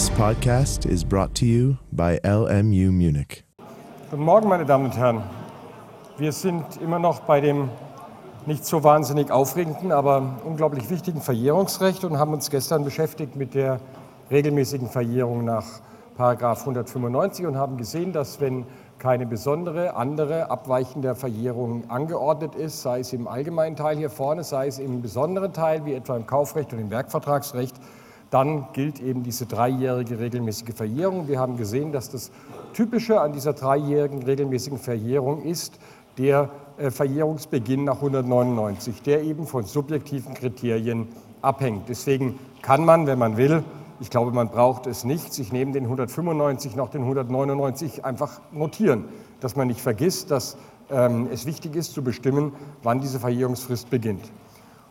This podcast is brought to you by LMU Munich. Guten Morgen, meine Damen und Herren. Wir sind immer noch bei dem nicht so wahnsinnig aufregenden, aber unglaublich wichtigen Verjährungsrecht und haben uns gestern beschäftigt mit der regelmäßigen Verjährung nach 195 und haben gesehen, dass wenn keine besondere, andere, abweichende Verjährung angeordnet ist, sei es im allgemeinen Teil hier vorne, sei es im besonderen Teil, wie etwa im Kaufrecht und im Werkvertragsrecht, dann gilt eben diese dreijährige regelmäßige Verjährung. Wir haben gesehen, dass das Typische an dieser dreijährigen regelmäßigen Verjährung ist der äh, Verjährungsbeginn nach 199, der eben von subjektiven Kriterien abhängt. Deswegen kann man, wenn man will, ich glaube, man braucht es nicht, sich neben den 195 noch den 199 einfach notieren, dass man nicht vergisst, dass ähm, es wichtig ist zu bestimmen, wann diese Verjährungsfrist beginnt.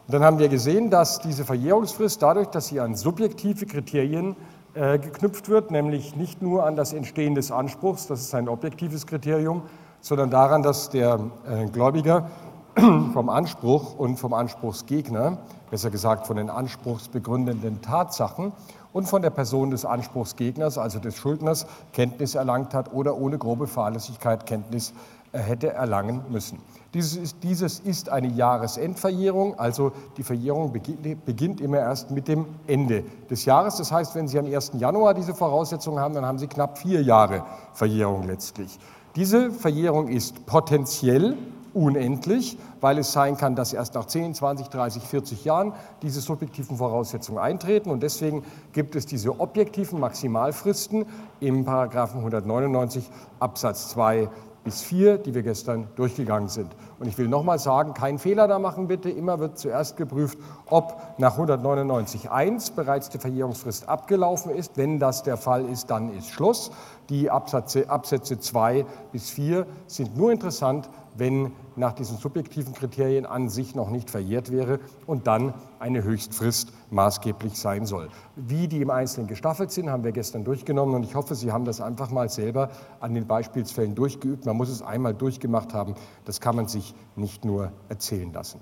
Und dann haben wir gesehen, dass diese Verjährungsfrist dadurch, dass sie an subjektive Kriterien äh, geknüpft wird, nämlich nicht nur an das Entstehen des Anspruchs, das ist ein objektives Kriterium, sondern daran, dass der äh, Gläubiger vom Anspruch und vom Anspruchsgegner, besser gesagt von den anspruchsbegründenden Tatsachen und von der Person des Anspruchsgegners, also des Schuldners, Kenntnis erlangt hat oder ohne grobe Fahrlässigkeit Kenntnis äh, hätte erlangen müssen. Dieses ist, dieses ist eine Jahresendverjährung, also die Verjährung beginnt, immer erst mit dem Ende des Jahres. Das heißt, wenn Sie am 1. Januar diese Voraussetzungen haben, dann haben Sie knapp vier Jahre Verjährung letztlich. Diese Verjährung ist potenziell unendlich, weil es sein kann, dass erst nach 10, 20, 30, 40 Jahren diese subjektiven Voraussetzungen eintreten. Und deswegen gibt es diese objektiven Maximalfristen im Paragraphen 199 Absatz 2 bis 4, die wir gestern durchgegangen sind. Und ich will nochmal sagen, keinen Fehler da machen bitte. Immer wird zuerst geprüft, ob nach 199.1 bereits die Verjährungsfrist abgelaufen ist. Wenn das der Fall ist, dann ist Schluss. Die Absätze, Absätze 2 bis 4 sind nur interessant, wenn nach diesen subjektiven Kriterien an sich noch nicht verjährt wäre und dann eine Höchstfrist maßgeblich sein soll. Wie die im Einzelnen gestaffelt sind, haben wir gestern durchgenommen und ich hoffe, Sie haben das einfach mal selber an den Beispielsfällen durchgeübt. Man muss es einmal durchgemacht haben, das kann man sich nicht nur erzählen lassen.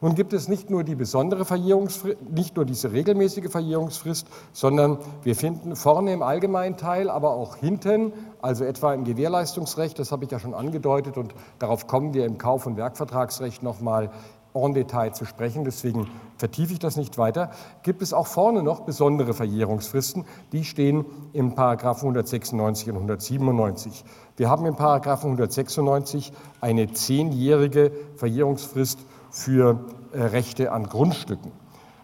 Nun gibt es nicht nur die besondere Verjährungsfrist, nicht nur diese regelmäßige Verjährungsfrist, sondern wir finden vorne im allgemeinen Teil, aber auch hinten, also etwa im Gewährleistungsrecht, das habe ich ja schon angedeutet und darauf kommen wir im Kauf- und Werkvertragsrecht nochmal en Detail zu sprechen, deswegen vertiefe ich das nicht weiter, gibt es auch vorne noch besondere Verjährungsfristen, die stehen im Paragraphen 196 und 197. Wir haben im Paragraphen 196 eine zehnjährige Verjährungsfrist für äh, Rechte an Grundstücken.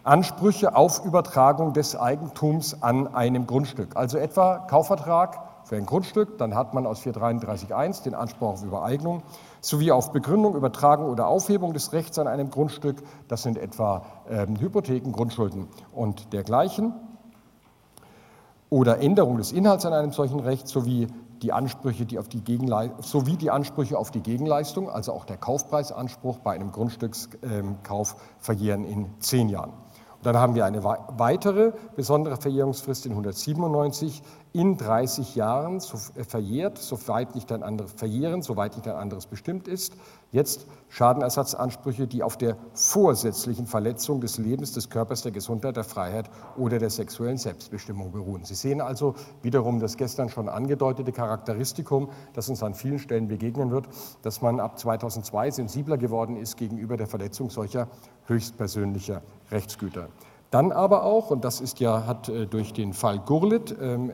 Ansprüche auf Übertragung des Eigentums an einem Grundstück. Also etwa Kaufvertrag für ein Grundstück, dann hat man aus 433.1 den Anspruch auf Übereignung, sowie auf Begründung, Übertragung oder Aufhebung des Rechts an einem Grundstück. Das sind etwa ähm, Hypotheken, Grundschulden und dergleichen. Oder Änderung des Inhalts an einem solchen Recht sowie die Ansprüche, die auf die sowie die Ansprüche auf die Gegenleistung, also auch der Kaufpreisanspruch bei einem Grundstückskauf verjähren in zehn Jahren. Und dann haben wir eine weitere besondere Verjährungsfrist in 197 in 30 Jahren äh, verjährt, soweit nicht ein anderes verjähren, soweit nicht ein anderes bestimmt ist. Jetzt Schadenersatzansprüche, die auf der vorsätzlichen Verletzung des Lebens, des Körpers, der Gesundheit, der Freiheit oder der sexuellen Selbstbestimmung beruhen. Sie sehen also wiederum das gestern schon angedeutete Charakteristikum, das uns an vielen Stellen begegnen wird, dass man ab 2002 sensibler geworden ist gegenüber der Verletzung solcher höchstpersönlicher Rechtsgüter. Dann aber auch, und das ist ja, hat äh, durch den Fall Gurlit ähm,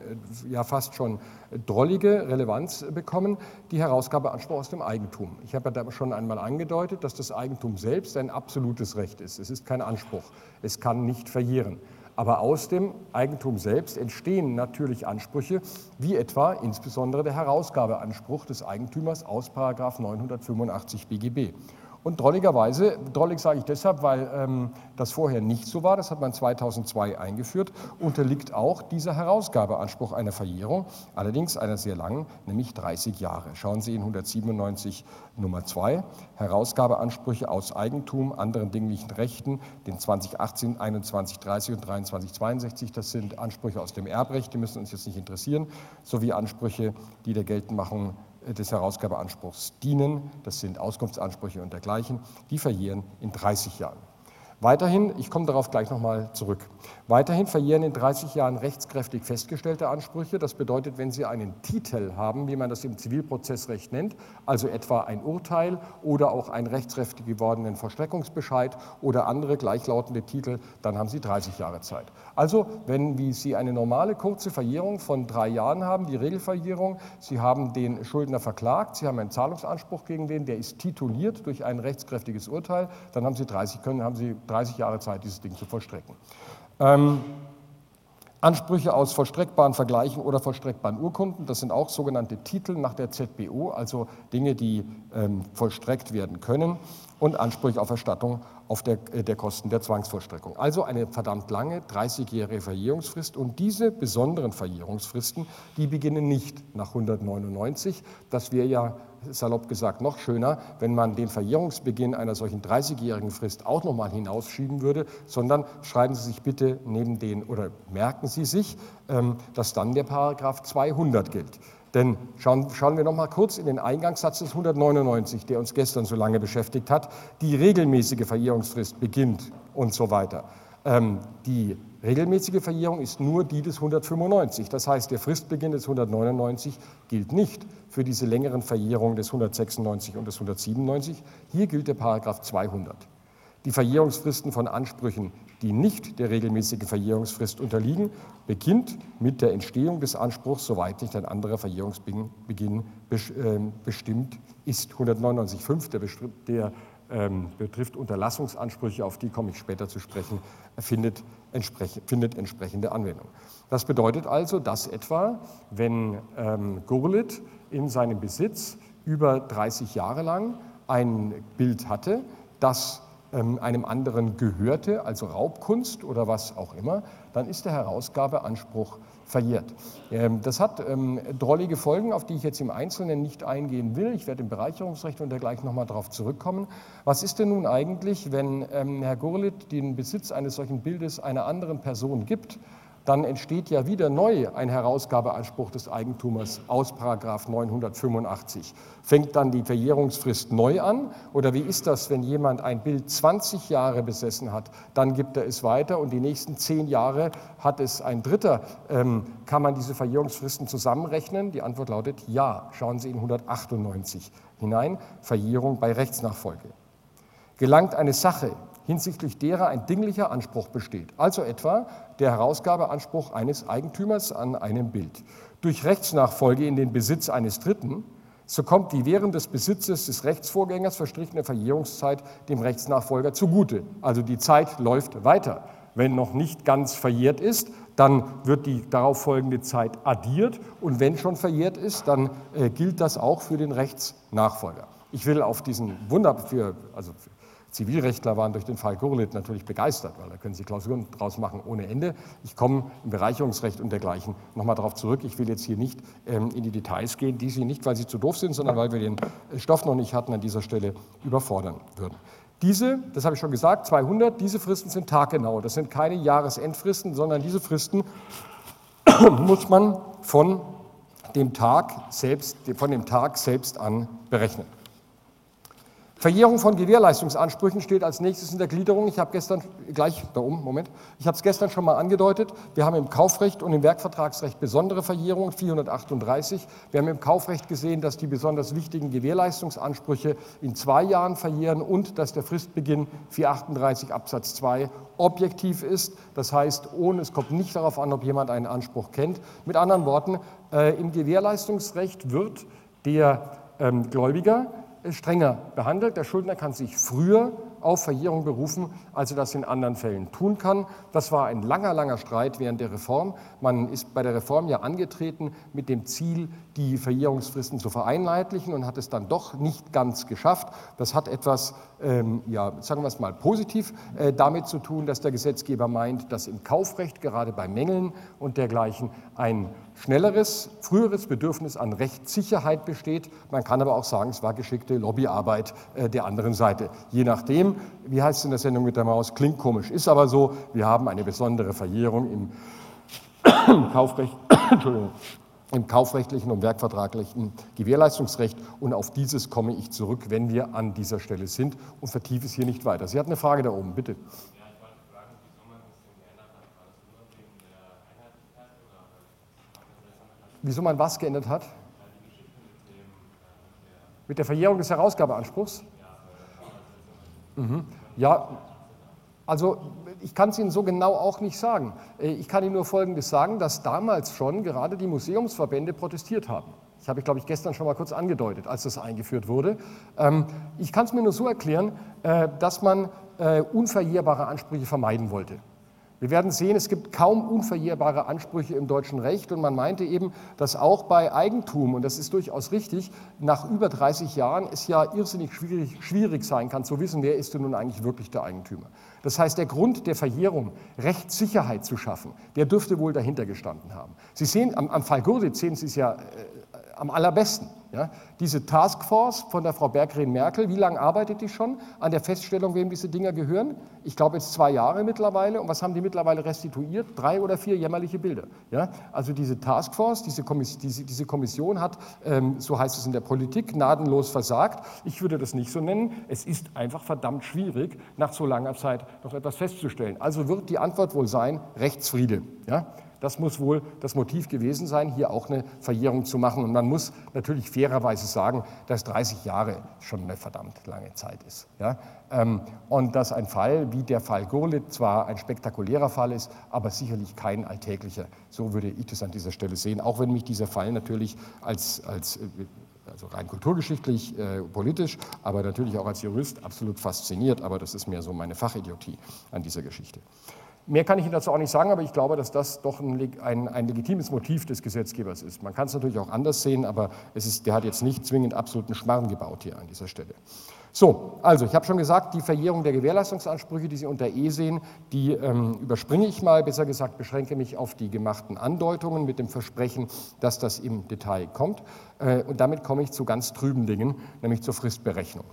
ja fast schon drollige Relevanz bekommen, die Herausgabeanspruch aus dem Eigentum. Ich habe ja da schon einmal angedeutet, dass das Eigentum selbst ein absolutes Recht ist. Es ist kein Anspruch. Es kann nicht verjähren. Aber aus dem Eigentum selbst entstehen natürlich Ansprüche, wie etwa insbesondere der Herausgabeanspruch des Eigentümers aus 985 BGB. Und drolligerweise, drollig sage ich deshalb, weil ähm, das vorher nicht so war, das hat man 2002 eingeführt, unterliegt auch dieser Herausgabeanspruch einer Verjährung, allerdings einer sehr langen, nämlich 30 Jahre. Schauen Sie in 197 Nummer 2, Herausgabeansprüche aus Eigentum, anderen dinglichen Rechten, den 2018, 21, 30 und 23, 62, das sind Ansprüche aus dem Erbrecht, die müssen uns jetzt nicht interessieren, sowie Ansprüche, die der Geltendmachung des Herausgabeanspruchs dienen, das sind Auskunftsansprüche und dergleichen, die verjähren in 30 Jahren. Weiterhin, ich komme darauf gleich nochmal zurück, weiterhin verjähren in 30 Jahren rechtskräftig festgestellte Ansprüche. Das bedeutet, wenn Sie einen Titel haben, wie man das im Zivilprozessrecht nennt, also etwa ein Urteil oder auch einen rechtskräftig gewordenen Vollstreckungsbescheid oder andere gleichlautende Titel, dann haben Sie 30 Jahre Zeit. Also, wenn wie Sie eine normale kurze Verjährung von drei Jahren haben, die Regelverjährung, Sie haben den Schuldner verklagt, Sie haben einen Zahlungsanspruch gegen den, der ist tituliert durch ein rechtskräftiges Urteil, dann haben Sie 30, können, haben Sie 30 Jahre Zeit, dieses Ding zu vollstrecken. Ähm, Ansprüche aus vollstreckbaren Vergleichen oder vollstreckbaren Urkunden, das sind auch sogenannte Titel nach der ZBO, also Dinge, die ähm, vollstreckt werden können, und Ansprüche auf Erstattung auf der, äh, der Kosten der Zwangsvollstreckung. Also eine verdammt lange 30-jährige Verjährungsfrist und diese besonderen Verjährungsfristen, die beginnen nicht nach 199. Das wäre ja salopp gesagt noch schöner, wenn man den Verjährungsbeginn einer solchen 30-jährigen Frist auch noch mal hinausschieben würde, sondern schreiben Sie sich bitte neben den oder merken Sie sich, ähm, dass dann der Paragraph 200 gilt. Denn schauen, schauen wir noch mal kurz in den Eingangssatz des 199, der uns gestern so lange beschäftigt hat. Die regelmäßige Verjährungsfrist beginnt und so weiter. Ähm, die regelmäßige Verjährung ist nur die des 195. Das heißt, der Fristbeginn des 199 gilt nicht für diese längeren Verjährungen des 196 und des 197. Hier gilt der Paragraph 200. Die Verjährungsfristen von Ansprüchen, die nicht der regelmäßigen Verjährungsfrist unterliegen, beginnt mit der Entstehung des Anspruchs, soweit nicht ein anderer Verjährungsbeginn ähm, bestimmt ist. 199.5, der, der ähm, betrifft Unterlassungsansprüche, auf die komme ich später zu sprechen, findet, entsprech findet entsprechende Anwendung. Das bedeutet also, dass etwa, wenn ähm, Gurlitt in seinem Besitz über 30 Jahre lang ein Bild hatte, das einem anderen gehörte, also Raubkunst oder was auch immer, dann ist der Herausgabeanspruch verjährt. Ähm, das hat ähm, drollige Folgen, auf die ich jetzt im Einzelnen nicht eingehen will. Ich werde im Bereicherungsrecht und dergleichen nochmal darauf zurückkommen. Was ist denn nun eigentlich, wenn Herr Gurlitt den Besitz eines solchen Bildes einer anderen Person gibt dann entsteht ja wieder neu ein Herausgabeanspruch des Eigentümers aus 985. Fängt dann die Verjährungsfrist neu an? Oder wie ist das, wenn jemand ein Bild 20 Jahre besessen hat, dann gibt er es weiter und die nächsten zehn Jahre hat es ein Dritter? Ähm, kann man diese Verjährungsfristen zusammenrechnen? Die Antwort lautet ja. Schauen Sie in 198 hinein. Verjährung bei Rechtsnachfolge. Gelangt eine Sache hinsichtlich derer ein dinglicher Anspruch besteht, also etwa der Herausgabeanspruch eines Eigentümers an einem Bild. Durch Rechtsnachfolge in den Besitz eines Dritten, so kommt die während des Besitzes des Rechtsvorgängers verstrichene Verjährungszeit dem Rechtsnachfolger zugute. Also die Zeit läuft weiter. Wenn noch nicht ganz verjährt ist, dann wird die darauf folgende Zeit addiert und wenn schon verjährt ist, dann äh, gilt das auch für den Rechtsnachfolger. Ich will auf diesen Wunder, für, also Zivilrechtler waren durch den Fall Gurlitt natürlich begeistert, weil da können Sie Klausuren draus machen ohne Ende. Ich komme im Bereicherungsrecht und dergleichen nochmal darauf zurück. Ich will jetzt hier nicht ähm, in die Details gehen, die Sie nicht, weil Sie zu doof sind, sondern weil wir den Stoff noch nicht hatten, an dieser Stelle überfordern würden. Diese, das habe ich schon gesagt, 200, diese Fristen sind taggenau. Das sind keine Jahresendfristen, sondern diese Fristen muss man von dem Tag selbst, von dem Tag selbst an berechnen. Verjährung von Gewährleistungsansprüchen steht als nächstes in der Gliederung. Ich habe gestern, gleich da oben, Moment, ich habe es gestern schon mal angedeutet. Wir haben im Kaufrecht und im Werkvertragsrecht besondere Verjährungen, 438. Wir haben im Kaufrecht gesehen, dass die besonders wichtigen Gewährleistungsansprüche in zwei Jahren verjähren und dass der Fristbeginn 438 Absatz 2 objektiv ist. Das heißt, ohne, es kommt nicht darauf an, ob jemand einen Anspruch kennt. Mit anderen Worten, äh, im Gewährleistungsrecht wird der ähm, Gläubiger strenger behandelt. Der Schuldner kann sich früher auf Verjährung berufen, als er das in anderen Fällen tun kann. Das war ein langer, langer Streit während der Reform. Man ist bei der Reform ja angetreten mit dem Ziel, die Verjährungsfristen zu vereinheitlichen und hat es dann doch nicht ganz geschafft. Das hat etwas, ähm, ja, sagen wir es mal positiv, äh, damit zu tun, dass der Gesetzgeber meint, dass im Kaufrecht gerade bei Mängeln und dergleichen ein schnelleres, früheres Bedürfnis an Rechtssicherheit besteht. Man kann aber auch sagen, es war geschickte Lobbyarbeit äh, der anderen Seite. Je nachdem, wie heißt es in der Sendung mit der Maus, klingt komisch, ist aber so, wir haben eine besondere Verjährung im Kaufrecht im kaufrechtlichen und werkvertraglichen Gewährleistungsrecht. Und auf dieses komme ich zurück, wenn wir an dieser Stelle sind und vertiefe es hier nicht weiter. Sie hat eine Frage da oben, bitte. Wieso man was geändert hat? Mit der Verjährung des Herausgabeanspruchs? Mhm. Ja, also ich kann es Ihnen so genau auch nicht sagen. Äh, ich kann Ihnen nur Folgendes sagen, dass damals schon gerade die Museumsverbände protestiert haben. Ich habe, glaube ich, gestern schon mal kurz angedeutet, als das eingeführt wurde. Ähm, ich kann es mir nur so erklären, äh, dass man äh, unverjährbare Ansprüche vermeiden wollte. Wir werden sehen, es gibt kaum unverjährbare Ansprüche im deutschen Recht und man meinte eben, dass auch bei Eigentum, und das ist durchaus richtig, nach über 30 Jahren es ja irrsinnig schwierig, schwierig sein kann zu wissen, wer ist denn nun eigentlich wirklich der Eigentümer. Das heißt, der Grund der Verjährung, Rechtssicherheit zu schaffen, der dürfte wohl dahinter gestanden haben. Sie sehen, am, am Fall Gurditz sehen Sie es ja äh, am allerbesten. Ja, diese Taskforce von der Frau Berggren-Merkel, wie lange arbeitet die schon an der Feststellung, wem diese Dinger gehören? Ich glaube jetzt zwei Jahre mittlerweile. Und was haben die mittlerweile restituiert? Drei oder vier jämmerliche Bilder. Ja, also diese Taskforce, diese, Kommission, diese, diese Kommission hat, ähm, so heißt es in der Politik, gnadenlos versagt. Ich würde das nicht so nennen. Es ist einfach verdammt schwierig, nach so langer Zeit noch etwas festzustellen. Also wird die Antwort wohl sein, Rechtsfriede. Ja? Das muss wohl das Motiv gewesen sein, hier auch eine Verjährung zu machen. Und man muss natürlich fairerweise sagen, dass 30 Jahre schon eine verdammt lange Zeit ist. Ja? Ähm, und dass ein Fall wie der Fall Gurlitt zwar ein spektakulärer Fall ist, aber sicherlich kein alltäglicher. So würde ich das an dieser Stelle sehen, auch wenn mich dieser Fall natürlich als, als äh, also rein kulturgeschichtlich, äh, politisch, aber natürlich auch als Jurist absolut fasziniert. Aber das ist mehr so meine Fachidiotie an dieser Geschichte. Mehr kann ich Ihnen dazu auch nicht sagen, aber ich glaube, dass das doch ein, ein, ein legitimes Motiv des Gesetzgebers ist. Man kann es natürlich auch anders sehen, aber ist, der hat jetzt nicht zwingend absoluten Schmarrn gebaut hier an dieser Stelle. So, also ich habe schon gesagt, die Verjährung der Gewährleistungsansprüche, die Sie unter E sehen, die ähm, überspringe ich mal, besser gesagt beschränke mich auf die gemachten Andeutungen mit dem Versprechen, dass das im Detail kommt. Äh, und damit komme ich zu ganz trüben Dingen, nämlich zur Fristberechnung.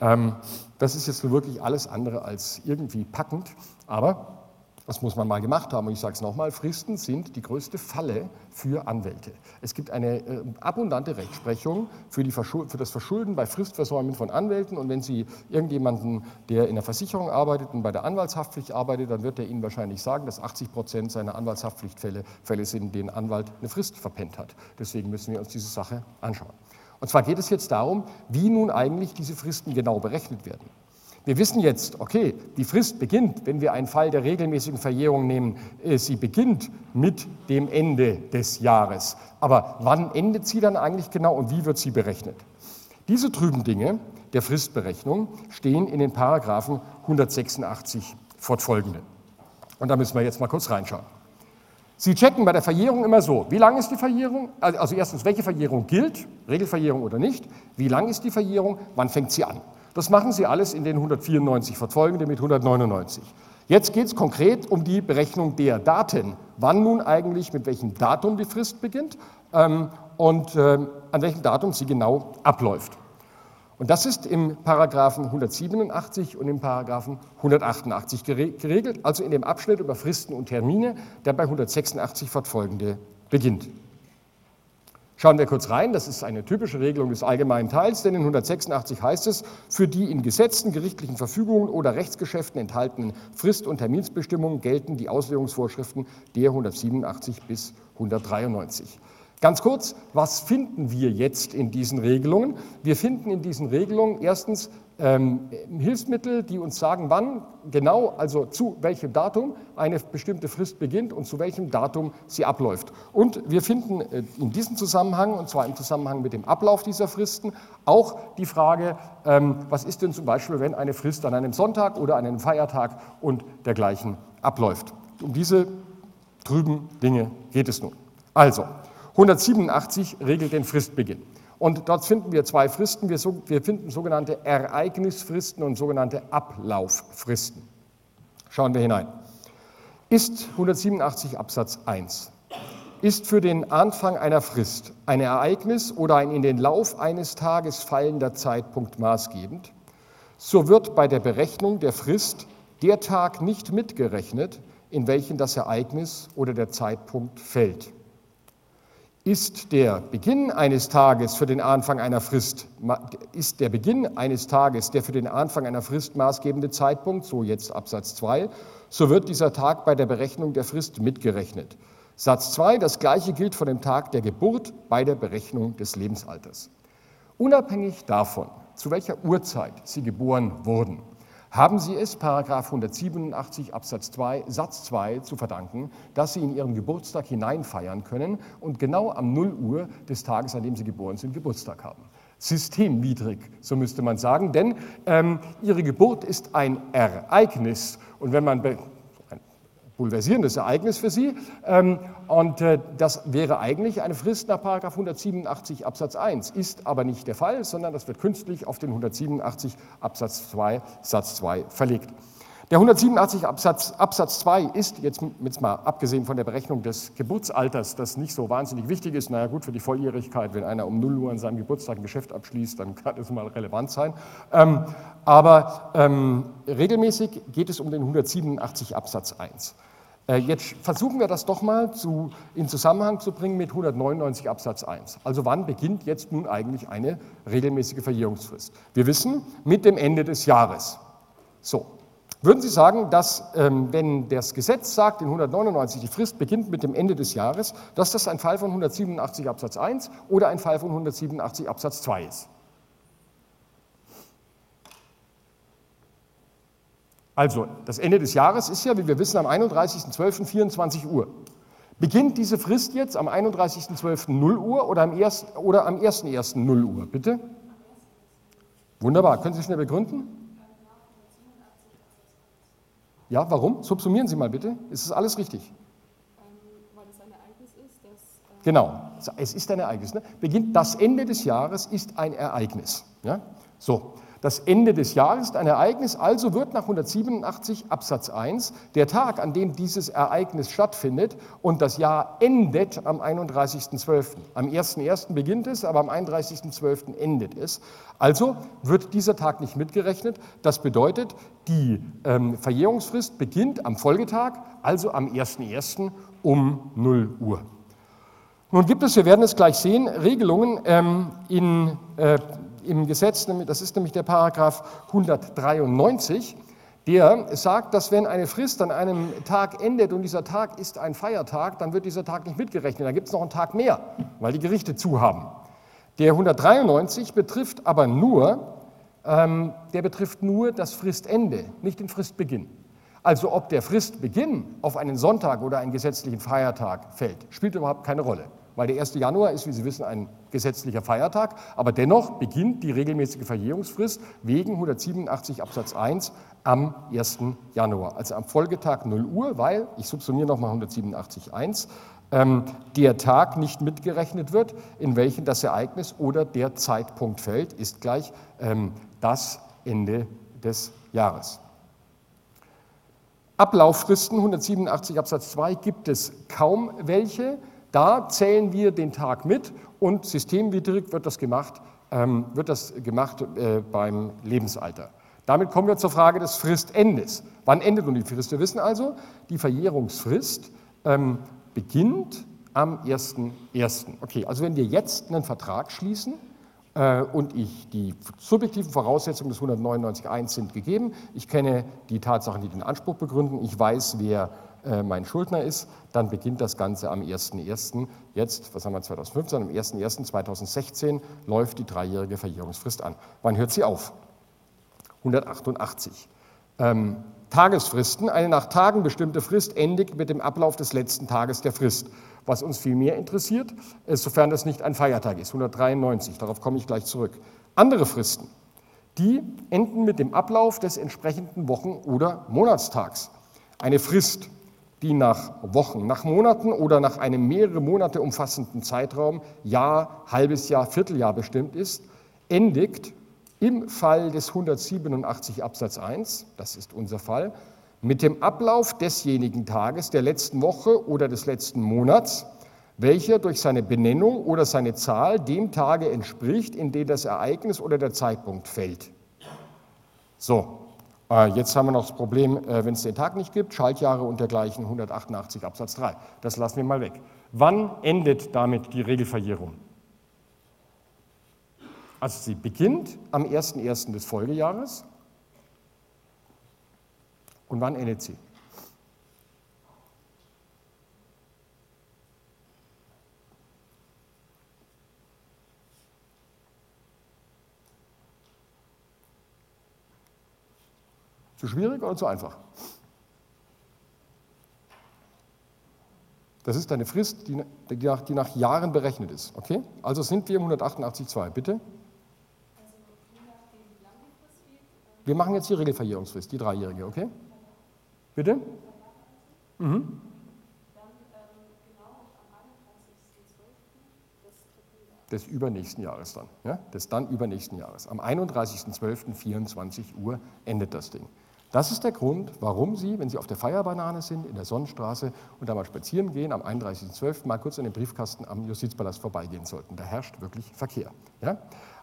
Ähm, das ist jetzt wirklich alles andere als irgendwie packend, aber das muss man mal gemacht haben. Und ich sage es nochmal, Fristen sind die größte Falle für Anwälte. Es gibt eine äh, abundante Rechtsprechung für, für, das Verschulden bei Fristversäumen von Anwälten. Und wenn Sie irgendjemanden, der in der Versicherung arbeitet und bei der Anwaltshaftpflicht arbeitet, dann wird er Ihnen wahrscheinlich sagen, dass 80 Prozent seiner Anwaltshaftpflichtfälle Fälle sind, in denen Anwalt eine Frist verpennt hat. Deswegen müssen wir uns diese Sache anschauen. Und zwar geht es jetzt darum, wie nun eigentlich diese Fristen genau berechnet werden. Wir wissen jetzt, okay, die Frist beginnt, wenn wir einen Fall der regelmäßigen Verjährung nehmen, äh, sie beginnt mit dem Ende des Jahres. Aber wann endet sie dann eigentlich genau und wie wird sie berechnet? Diese trüben Dinge der Fristberechnung stehen in den Paragraphen 186 fortfolgende. Und da müssen wir jetzt mal kurz reinschauen. Sie checken bei der Verjährung immer so, wie lang ist die Verjährung? Also erstens, welche Verjährung gilt, Regelverjährung oder nicht? Wie lang ist die Verjährung? Wann fängt sie an? Das machen Sie alles in den 194 fortfolgende mit 199. Jetzt geht es konkret um die Berechnung der Daten. Wann nun eigentlich mit welchem Datum die Frist beginnt ähm, und äh, an welchem Datum sie genau abläuft. Und das ist im Paragraphen 187 und im Paragraphen 188 geregelt, also in dem Abschnitt über Fristen und Termine, der bei 186 fortfolgende beginnt. Schauen wir kurz rein, das ist eine typische Regelung des allgemeinen Teils, denn in 186 heißt es, für die in Gesetzen, gerichtlichen Verfügungen oder Rechtsgeschäften enthaltenen Frist- und Terminsbestimmungen gelten die Auslegungsvorschriften der 187 bis 193. Ganz kurz, was finden wir jetzt in diesen Regelungen? Wir finden in diesen Regelungen erstens ähm, Hilfsmittel, die uns sagen, wann genau, also zu welchem Datum eine bestimmte Frist beginnt und zu welchem Datum sie abläuft. Und wir finden äh, in diesem Zusammenhang, und zwar im Zusammenhang mit dem Ablauf dieser Fristen, auch die Frage, ähm, was ist denn zum Beispiel, wenn eine Frist an einem Sonntag oder an einem Feiertag und dergleichen abläuft. Um diese trüben Dinge geht es nun. Also, 187 regelt den Fristbeginn. Und dort finden wir zwei Fristen. Wir, so, wir finden sogenannte Ereignisfristen und sogenannte Ablauffristen. Schauen wir hinein. Ist 187 Absatz 1 ist für den Anfang einer Frist ein Ereignis oder ein in den Lauf eines Tages fallender Zeitpunkt maßgebend, so wird bei der Berechnung der Frist der Tag nicht mitgerechnet, in welchen das Ereignis oder der Zeitpunkt fällt. Ist der Beginn eines Tages für den Anfang einer Frist, ist der Beginn eines Tages der für den Anfang einer Frist maßgebende Zeitpunkt, so jetzt Absatz 2, so wird dieser Tag bei der Berechnung der Frist mitgerechnet. Satz 2, das gleiche gilt von dem Tag der Geburt bei der Berechnung des Lebensalters. Unabhängig davon, zu welcher Uhrzeit Sie geboren wurden, haben Sie es, Paragraph 187 Absatz 2, Satz 2 zu verdanken, dass Sie in Ihren Geburtstag hineinfeiern können und genau am 0 Uhr des Tages, an dem Sie geboren sind, Geburtstag haben. Systemwidrig, so müsste man sagen, denn ähm, Ihre Geburt ist ein Ereignis. Und wenn man bulversierendes Ereignis für Sie. Ähm, und äh, das wäre eigentlich eine Frist nach 187 Absatz 1, ist aber nicht der Fall, sondern das wird künstlich auf den 187 Absatz 2 Satz 2 verlegt. Der 187 Absatz, Absatz 2 ist, jetzt, jetzt mal abgesehen von der Berechnung des Geburtsalters, das nicht so wahnsinnig wichtig ist, naja gut, für die Volljährigkeit, wenn einer um 0 Uhr an seinem Geburtstag ein Geschäft abschließt, dann kann das mal relevant sein. Ähm, aber ähm, regelmäßig geht es um den 187 Absatz 1. Äh, jetzt versuchen wir das doch mal zu, in Zusammenhang zu bringen mit 199 Absatz 1. Also wann beginnt jetzt nun eigentlich eine regelmäßige Verjährungsfrist? Wir wissen, mit dem Ende des Jahres. So, würden Sie sagen, dass ähm, wenn das Gesetz sagt in 199, die Frist beginnt mit dem Ende des Jahres, dass das ein Fall von 187 Absatz 1 oder ein Fall von 187 Absatz 2 ist? Also, das Ende des Jahres ist ja, wie wir wissen, am 31.12.24 Uhr. Beginnt diese Frist jetzt am 31.12. 0 Uhr oder am 1.1. 0 Uhr, bitte? Wunderbar. Können Sie schnell begründen? Ja, warum? Subsumieren Sie mal bitte. Ist das alles richtig? Ähm, weil es ein Ereignis ist, das. Äh genau, es ist ein Ereignis. Ne? Beginnt das Ende des Jahres ist ein Ereignis. Ja? So, das Ende des Jahres ist ein Ereignis, also wird nach 187 Absatz 1 der Tag, an dem dieses Ereignis stattfindet und das Jahr endet am 31.12. Am 1.1. beginnt es, aber am 31.12. endet es. Also wird dieser Tag nicht mitgerechnet. Das bedeutet, die ähm, Verjährungsfrist beginnt am Folgetag, also am 1.1. um 0 Uhr. Nun gibt es, wir werden es gleich sehen, Regelungen ähm, in äh, im Gesetz, das ist nämlich der Paragraph 193, der sagt, dass wenn eine Frist an einem Tag endet und dieser Tag ist ein Feiertag, dann wird dieser Tag nicht mitgerechnet. Da gibt es noch einen Tag mehr, weil die Gerichte zu haben. Der 193 betrifft aber nur, ähm, der betrifft nur das Fristende, nicht den Fristbeginn. Also ob der Fristbeginn auf einen Sonntag oder einen gesetzlichen Feiertag fällt, spielt überhaupt keine Rolle weil der 1. Januar ist, wie Sie wissen, ein gesetzlicher Feiertag, aber dennoch beginnt die regelmäßige Verjährungsfrist wegen 187 Absatz 1 am 1. Januar, also am Folgetag 0 Uhr, weil, ich subsumiere nochmal 187 1, ähm, der Tag nicht mitgerechnet wird, in welchen das Ereignis oder der Zeitpunkt fällt, ist gleich ähm, das Ende des Jahres. Ablauffristen 187 Absatz 2 gibt es kaum welche. Da zählen wir den Tag mit und systemwidrig wird das gemacht, ähm, wird das gemacht äh, beim Lebensalter. Damit kommen wir zur Frage des Fristendes. Wann endet nun die Frist? Wir wissen also, die Verjährungsfrist ähm, beginnt am 1.1. Okay, also wenn wir jetzt einen Vertrag schließen äh, und ich die subjektiven Voraussetzungen des 199.1 sind gegeben, ich kenne die Tatsachen, die den Anspruch begründen, ich weiß, wer mein Schuldner ist, dann beginnt das Ganze am 1.1. Jetzt, was haben wir 2015, am 1.1.2016 läuft die dreijährige Verjährungsfrist an. Wann hört sie auf? 188. Ähm, Tagesfristen, eine nach Tagen bestimmte Frist endigt mit dem Ablauf des letzten Tages der Frist. Was uns viel mehr interessiert, ist, sofern das nicht ein Feiertag ist, 193, darauf komme ich gleich zurück. Andere Fristen, die enden mit dem Ablauf des entsprechenden Wochen- oder Monatstags. Eine Frist die nach Wochen, nach Monaten oder nach einem mehrere Monate umfassenden Zeitraum, Jahr, halbes Jahr, Vierteljahr bestimmt ist, endigt im Fall des 187 Absatz 1, das ist unser Fall, mit dem Ablauf desjenigen Tages der letzten Woche oder des letzten Monats, welcher durch seine Benennung oder seine Zahl dem Tage entspricht, in dem das Ereignis oder der Zeitpunkt fällt. So, jetzt haben wir noch das Problem, äh, wenn es den Tag nicht gibt, Schaltjahre und dergleichen, 188 Absatz 3. Das lassen wir mal weg. Wann endet damit die Regelverjährung? Also sie beginnt am 1.1. des Folgejahres. Und wann endet sie? Zu schwierig oder zu einfach? Das ist eine Frist, die, nach, die nach Jahren berechnet ist. Okay? Also sind wir im 188.2. Bitte? Wir machen jetzt die Regelverjährungsfrist, die dreijährige, okay? Bitte? Mhm. Des übernächsten Jahres dann, ja? des dann übernächsten Jahres. Am 31.12.24 Uhr endet das Ding. Das ist der Grund, warum Sie, wenn Sie auf der Feierbanane sind, in der Sonnenstraße und da mal spazieren gehen, am 31.12. mal kurz an den Briefkasten am Justizpalast vorbeigehen sollten. Da herrscht wirklich Verkehr. Ja?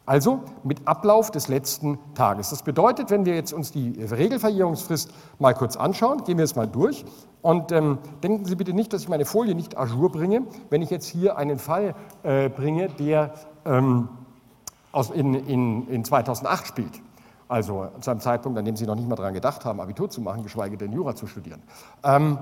Also mit Ablauf des letzten Tages. Das bedeutet, wenn wir jetzt uns die Regelverjährungsfrist mal kurz anschauen, gehen wir es mal durch. Und ähm, denken Sie bitte nicht, dass ich meine Folie nicht à jour bringe, wenn ich jetzt hier einen Fall äh, bringe, der ähm, aus, in, in, in 2008 spielt. Also zu einem Zeitpunkt, an dem Sie noch nicht mal daran gedacht haben, Abitur zu machen, geschweige denn Jura zu studieren. Ähm,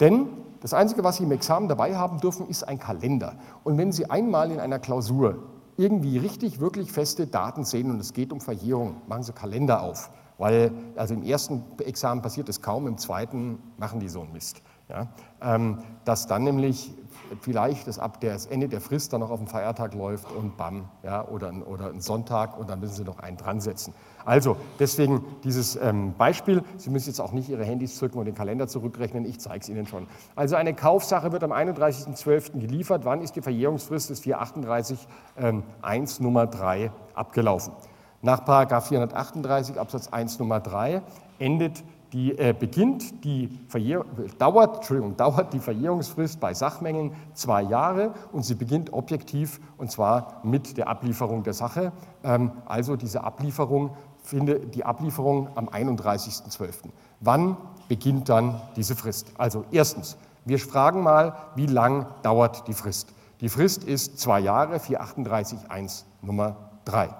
denn das Einzige, was Sie im Examen dabei haben dürfen, ist ein Kalender. Und wenn Sie einmal in einer Klausur irgendwie richtig, wirklich feste Daten sehen und es geht um Verjährung, machen Sie Kalender auf. Weil also im ersten Examen passiert es kaum, im zweiten machen die so einen Mist. Ja? Ähm, dass dann nämlich vielleicht das, ab das Ende der Frist dann noch auf den Feiertag läuft und bam, ja, oder, oder ein Sonntag und dann müssen Sie noch einen dran setzen. Also deswegen dieses ähm, Beispiel. Sie müssen jetzt auch nicht Ihre Handys zücken und den Kalender zurückrechnen. Ich zeige es Ihnen schon. Also eine Kaufsache wird am 31.12. geliefert. Wann ist die Verjährungsfrist des 438 ähm, 1 Nummer 3 abgelaufen? Nach 438 Absatz 1 Nummer 3 endet die, äh, beginnt die Verjähr dauert, Entschuldigung, dauert die Verjährungsfrist bei Sachmängeln zwei Jahre und sie beginnt objektiv und zwar mit der Ablieferung der Sache. Ähm, also diese Ablieferung finde die Ablieferung am 31.12. Wann beginnt dann diese Frist? Also erstens, wir fragen mal, wie lang dauert die Frist? Die Frist ist zwei Jahre, 438.1 Nummer 3.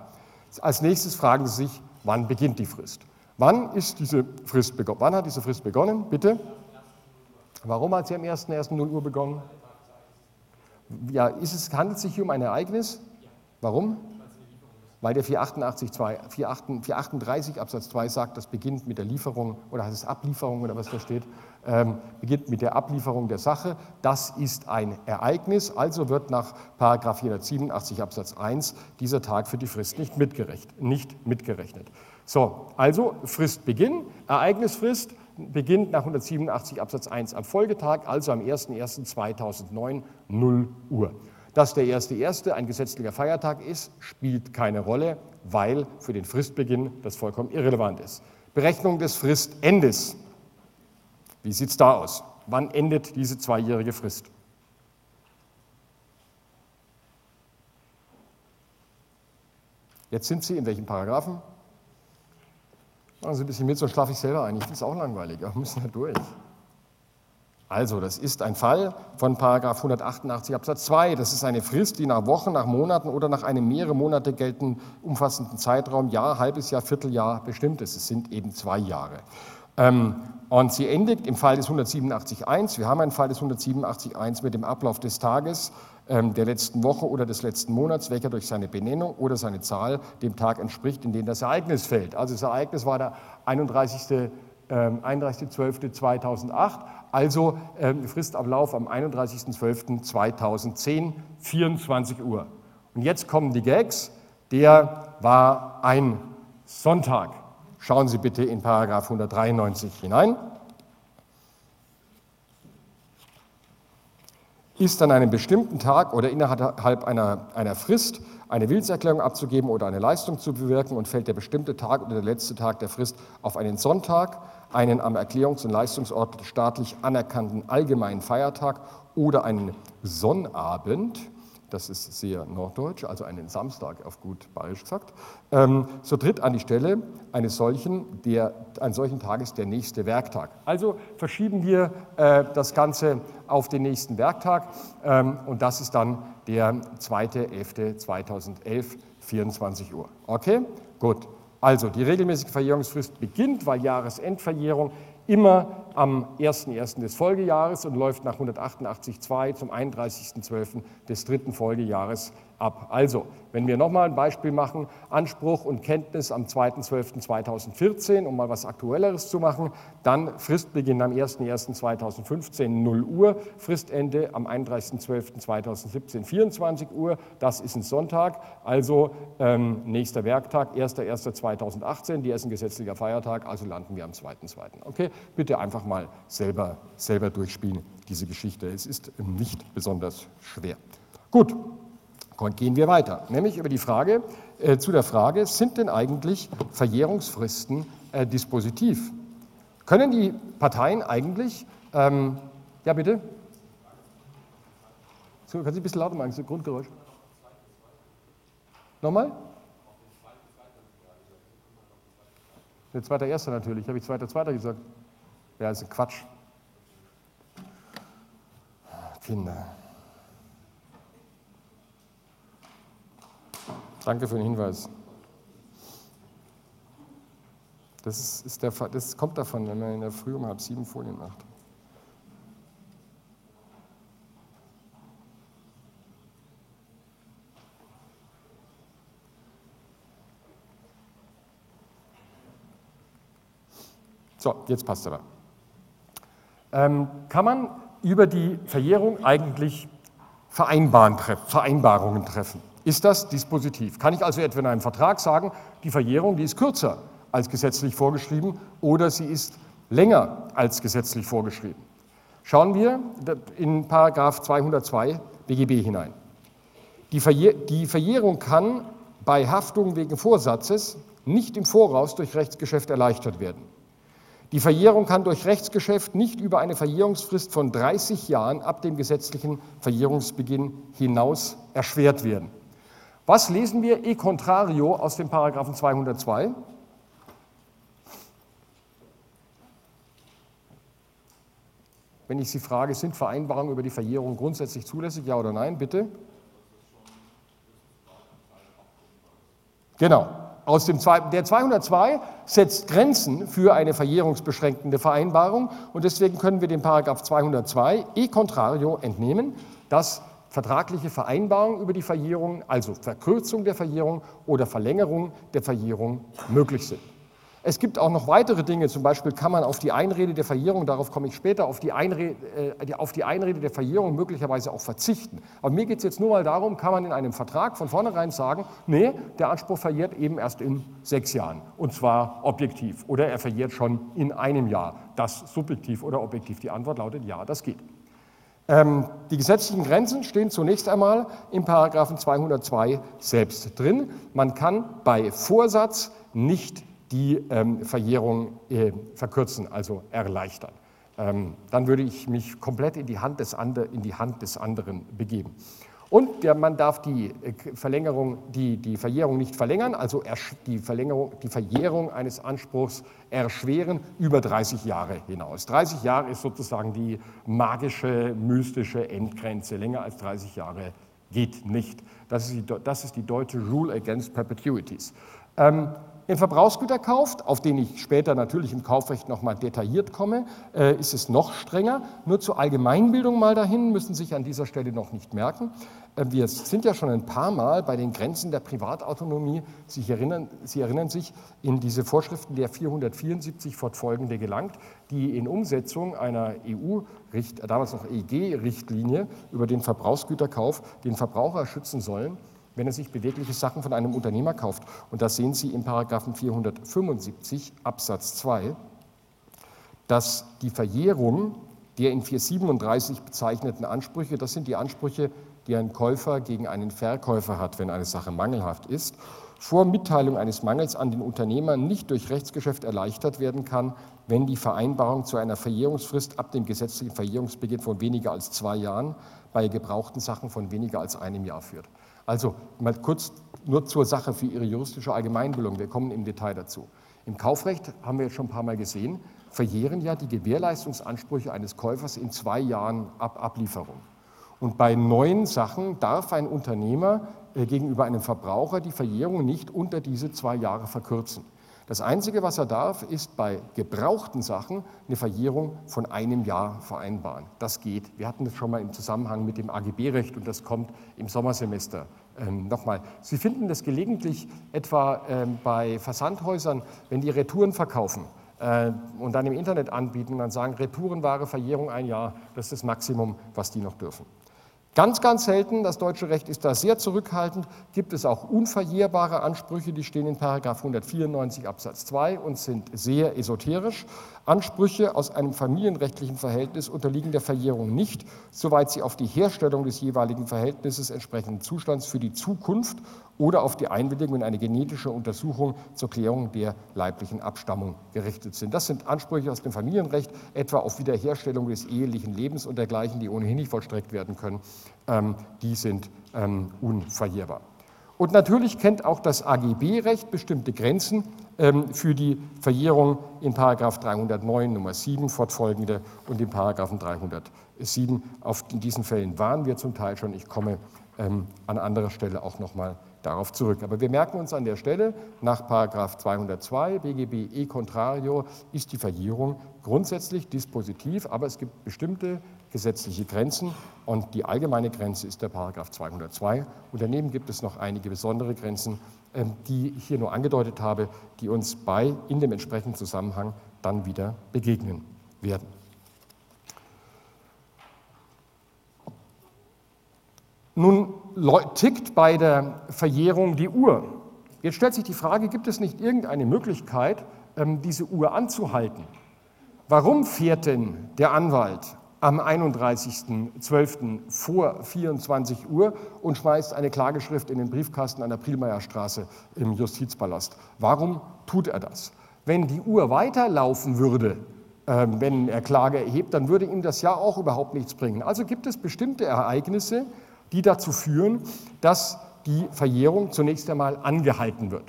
Als nächstes fragen Sie sich, wann beginnt die Frist? Wann ist diese Frist? Wann hat diese Frist begonnen? Bitte? Warum hat sie am 1.1.0 Uhr begonnen? Ja, es, handelt es sich hier um ein Ereignis? Warum? Weil der 488, 438 Absatz 2 sagt, das beginnt mit der Lieferung, oder heißt es Ablieferung oder was da steht, ähm, beginnt mit der Ablieferung der Sache. Das ist ein Ereignis, also wird nach 487 Absatz 1 dieser Tag für die Frist nicht mitgerechnet. Nicht mitgerechnet. So, also Fristbeginn, Ereignisfrist beginnt nach 187 Absatz 1 am Folgetag, also am 01.01.2009, 0 Uhr. Dass der 1.1. ein gesetzlicher Feiertag ist, spielt keine Rolle, weil für den Fristbeginn das vollkommen irrelevant ist. Berechnung des Fristendes. Wie sieht es da aus? Wann endet diese zweijährige Frist? Jetzt sind Sie in welchem Paragraphen? Machen Sie ein bisschen mit, so schlafe ich selber ein. Ich finde es auch langweilig, aber wir müssen da durch. Also, das ist ein Fall von Paragraf 188 Absatz 2. Das ist eine Frist, die nach Wochen, nach Monaten oder nach einem mehrere Monate geltenden umfassenden Zeitraum, Jahr, halbes Jahr, Vierteljahr bestimmt ist. Es sind eben zwei Jahre. Ähm, und sie endet im Fall des 187.1. Wir haben einen Fall des 187.1 mit dem Ablauf des Tages der letzten Woche oder des letzten Monats, welcher durch seine Benennung oder seine Zahl dem Tag entspricht, in den das Ereignis fällt. Also das Ereignis war der 31. 31.12.2008, ähm, also ähm, Fristablauf am 31.12.2010, 24 Uhr. Und jetzt kommen die Gags. Der war ein Sonntag. Schauen Sie bitte in Paragraph 193 hinein. Ist an einem bestimmten Tag oder innerhalb einer, einer Frist eine Willenserklärung abzugeben oder eine Leistung zu bewirken und fällt der bestimmte Tag oder der letzte Tag der Frist auf einen Sonntag, einen am Erklärungs- und Leistungsort staatlich anerkannten allgemeinen Feiertag oder einen Sonnabend, das ist sehr norddeutsch, also einen Samstag auf gut bayerisch gesagt, ähm, so tritt an die Stelle eines solchen, der, eines solchen Tages der nächste Werktag. Also verschieben wir äh, das Ganze auf den nächsten Werktag ähm, und das ist dann der 2.11.2011, 24 Uhr. Okay, gut. Also die regelmäßige Verjährungsfrist beginnt, weil Jahresendverjährung immer am 1.1. des Folgejahres und läuft nach 188.2 zum 31.12. des dritten Folgejahres ab. Also, wenn wir nochmal ein Beispiel machen, Anspruch und Kenntnis am 2.12.2014, um mal was Aktuelleres zu machen, dann Fristbeginn am 1.1.2015 0 Uhr, Fristende am 31.12.2017 24 Uhr, das ist ein Sonntag, also ähm, nächster Werktag, 1.1.2018, die ist ein gesetzlicher Feiertag, also landen wir am 2.2. Okay, bitte einfach mal selber, selber durchspielen, diese Geschichte. Es ist nicht besonders schwer. Gut, gehen wir weiter, nämlich über die Frage, äh, zu der Frage, sind denn eigentlich Verjährungsfristen äh, dispositiv? Können die Parteien eigentlich, ähm, ja bitte? So, können Sie ein bisschen lauter machen, das Grundgeräusch? Nochmal? Der zweite Erster natürlich, habe ich zweiter Zweiter gesagt. Ja, ist ein Quatsch. Kinder. Danke für den Hinweis. Das, ist, der, das kommt davon, wenn man in der Früh um halb sieben Folien macht. So, jetzt passt aber. Ähm, kann man über die Verjährung eigentlich Vereinbarungen treffen? Ist das dispositiv. Kann ich also etwa in einem Vertrag sagen, die Verjährung, die ist kürzer als gesetzlich vorgeschrieben oder sie ist länger als gesetzlich vorgeschrieben. Schauen wir in Paragraph 202 BGB hinein. Die, Verjähr die Verjährung kann bei Haftung wegen Vorsatzes nicht im Voraus durch Rechtsgeschäft erleichtert werden. Die Verjährung kann durch Rechtsgeschäft nicht über eine Verjährungsfrist von 30 Jahren ab dem gesetzlichen Verjährungsbeginn hinaus erschwert werden. Was lesen wir e contrario aus dem Paragraphen 202? Wenn ich Sie frage, sind Vereinbarungen über die Verjährung grundsätzlich zulässig, ja oder nein, bitte? Genau. Aus dem, der 202 setzt Grenzen für eine verjährungsbeschränkende Vereinbarung und deswegen können wir dem Paragraph 202 e contrario entnehmen, dass vertragliche Vereinbarungen über die Verjährung, also Verkürzung der Verjährung oder Verlängerung der Verjährung möglich sind. Es gibt auch noch weitere Dinge, zum Beispiel kann man auf die Einrede der Verjährung, darauf komme ich später, auf die Einrede, äh, auf die Einrede der Verjährung möglicherweise auch verzichten. Aber mir geht es jetzt nur mal darum, kann man in einem Vertrag von vornherein sagen, nee, der Anspruch verjährt eben erst in sechs Jahren und zwar objektiv oder er verjährt schon in einem Jahr. Das subjektiv oder objektiv. Die Antwort lautet ja, das geht. Ähm, die gesetzlichen Grenzen stehen zunächst einmal im Paragraphen 202 selbst drin. Man kann bei Vorsatz nicht die ähm, Verjährung äh, verkürzen, also erleichtern. Ähm, dann würde ich mich komplett in die Hand des, andre, in die Hand des anderen begeben. Und der, man darf die äh, Verlängerung, die, die Verjährung nicht verlängern, also die, Verlängerung, die Verjährung eines Anspruchs erschweren über 30 Jahre hinaus. 30 Jahre ist sozusagen die magische, mystische Endgrenze. Länger als 30 Jahre geht nicht. Das ist die, das ist die deutsche Rule Against Perpetuities. Ähm, im Verbrauchsgüterkauf, auf den ich später natürlich im Kaufrecht nochmal detailliert komme, äh, ist es noch strenger. Nur zur Allgemeinbildung mal dahin, müssen Sie sich an dieser Stelle noch nicht merken. Äh, wir sind ja schon ein paar Mal bei den Grenzen der Privatautonomie, Sie erinnern, Sie erinnern sich, in diese Vorschriften der 474 fortfolgende gelangt, die in Umsetzung einer EU, damals noch EG-Richtlinie über den Verbrauchsgüterkauf den Verbraucher schützen sollen wenn er sich bewegliche Sachen von einem Unternehmer kauft. Und das sehen Sie im Paragraphen 475 Absatz 2, dass die Verjährung der in 437 bezeichneten Ansprüche, das sind die Ansprüche, die ein Käufer gegen einen Verkäufer hat, wenn eine Sache mangelhaft ist, vor Mitteilung eines Mangels an den Unternehmer nicht durch Rechtsgeschäft erleichtert werden kann, wenn die Vereinbarung zu einer Verjährungsfrist ab dem gesetzlichen Verjährungsbeginn von weniger als zwei Jahren bei gebrauchten Sachen von weniger als einem Jahr führt. Also mal kurz nur zur Sache für Ihre juristische Allgemeinbildung. Wir kommen im Detail dazu. Im Kaufrecht haben wir jetzt schon ein paar Mal gesehen, verjähren ja die Gewährleistungsansprüche eines Käufers in zwei Jahren ab Ablieferung. Und bei neuen Sachen darf ein Unternehmer äh, gegenüber einem Verbraucher die Verjährung nicht unter diese zwei Jahre verkürzen. Das Einzige, was er darf, ist bei gebrauchten Sachen eine Verjährung von einem Jahr vereinbaren. Das geht. Wir hatten das schon mal im Zusammenhang mit dem AGB-Recht und das kommt im Sommersemester ähm, nochmal. Sie finden das gelegentlich etwa ähm, bei Versandhäusern, wenn die Retouren verkaufen äh, und dann im Internet anbieten, dann sagen Retourenware, Verjährung ein Jahr, das ist das Maximum, was die noch dürfen. Ganz, ganz selten, das deutsche Recht ist da sehr zurückhaltend, gibt es auch unverjährbare Ansprüche, die stehen in 194 Absatz 2 und sind sehr esoterisch. Ansprüche aus einem familienrechtlichen Verhältnis unterliegen der Verjährung nicht, soweit sie auf die Herstellung des jeweiligen Verhältnisses entsprechenden Zustands für die Zukunft oder auf die Einwilligung in eine genetische Untersuchung zur Klärung der leiblichen Abstammung gerichtet sind. Das sind Ansprüche aus dem Familienrecht, etwa auf Wiederherstellung des ehelichen Lebens und dergleichen, die ohnehin nicht vollstreckt werden können. Ähm, die sind ähm, unverjährbar. Und natürlich kennt auch das AGB-Recht bestimmte Grenzen ähm, für die Verjährung in 309 Nummer 7 fortfolgende und in 307. Auf diesen Fällen waren wir zum Teil schon. Ich komme an anderer Stelle auch noch mal darauf zurück. Aber wir merken uns an der Stelle, nach 202 BGB e contrario ist die Verjährung grundsätzlich dispositiv, aber es gibt bestimmte gesetzliche Grenzen und die allgemeine Grenze ist der Paragraph 202. Und daneben gibt es noch einige besondere Grenzen, ähm, die ich hier nur angedeutet habe, die uns bei in dem entsprechenden Zusammenhang dann wieder begegnen werden. Nun tickt bei der Verjährung die Uhr. Jetzt stellt sich die Frage, gibt es nicht irgendeine Möglichkeit, ähm, diese Uhr anzuhalten? Warum fährt denn der Anwalt am 31.12. vor 24 Uhr und schmeißt eine Klageschrift in den Briefkasten an der Prielmeierstraße im Justizpalast? Warum tut er das? Wenn die Uhr weiterlaufen würde, ähm, wenn er Klage erhebt, dann würde ihm das ja auch überhaupt nichts bringen. Also gibt es bestimmte Ereignisse, die dazu führen, dass die Verjährung zunächst einmal angehalten wird.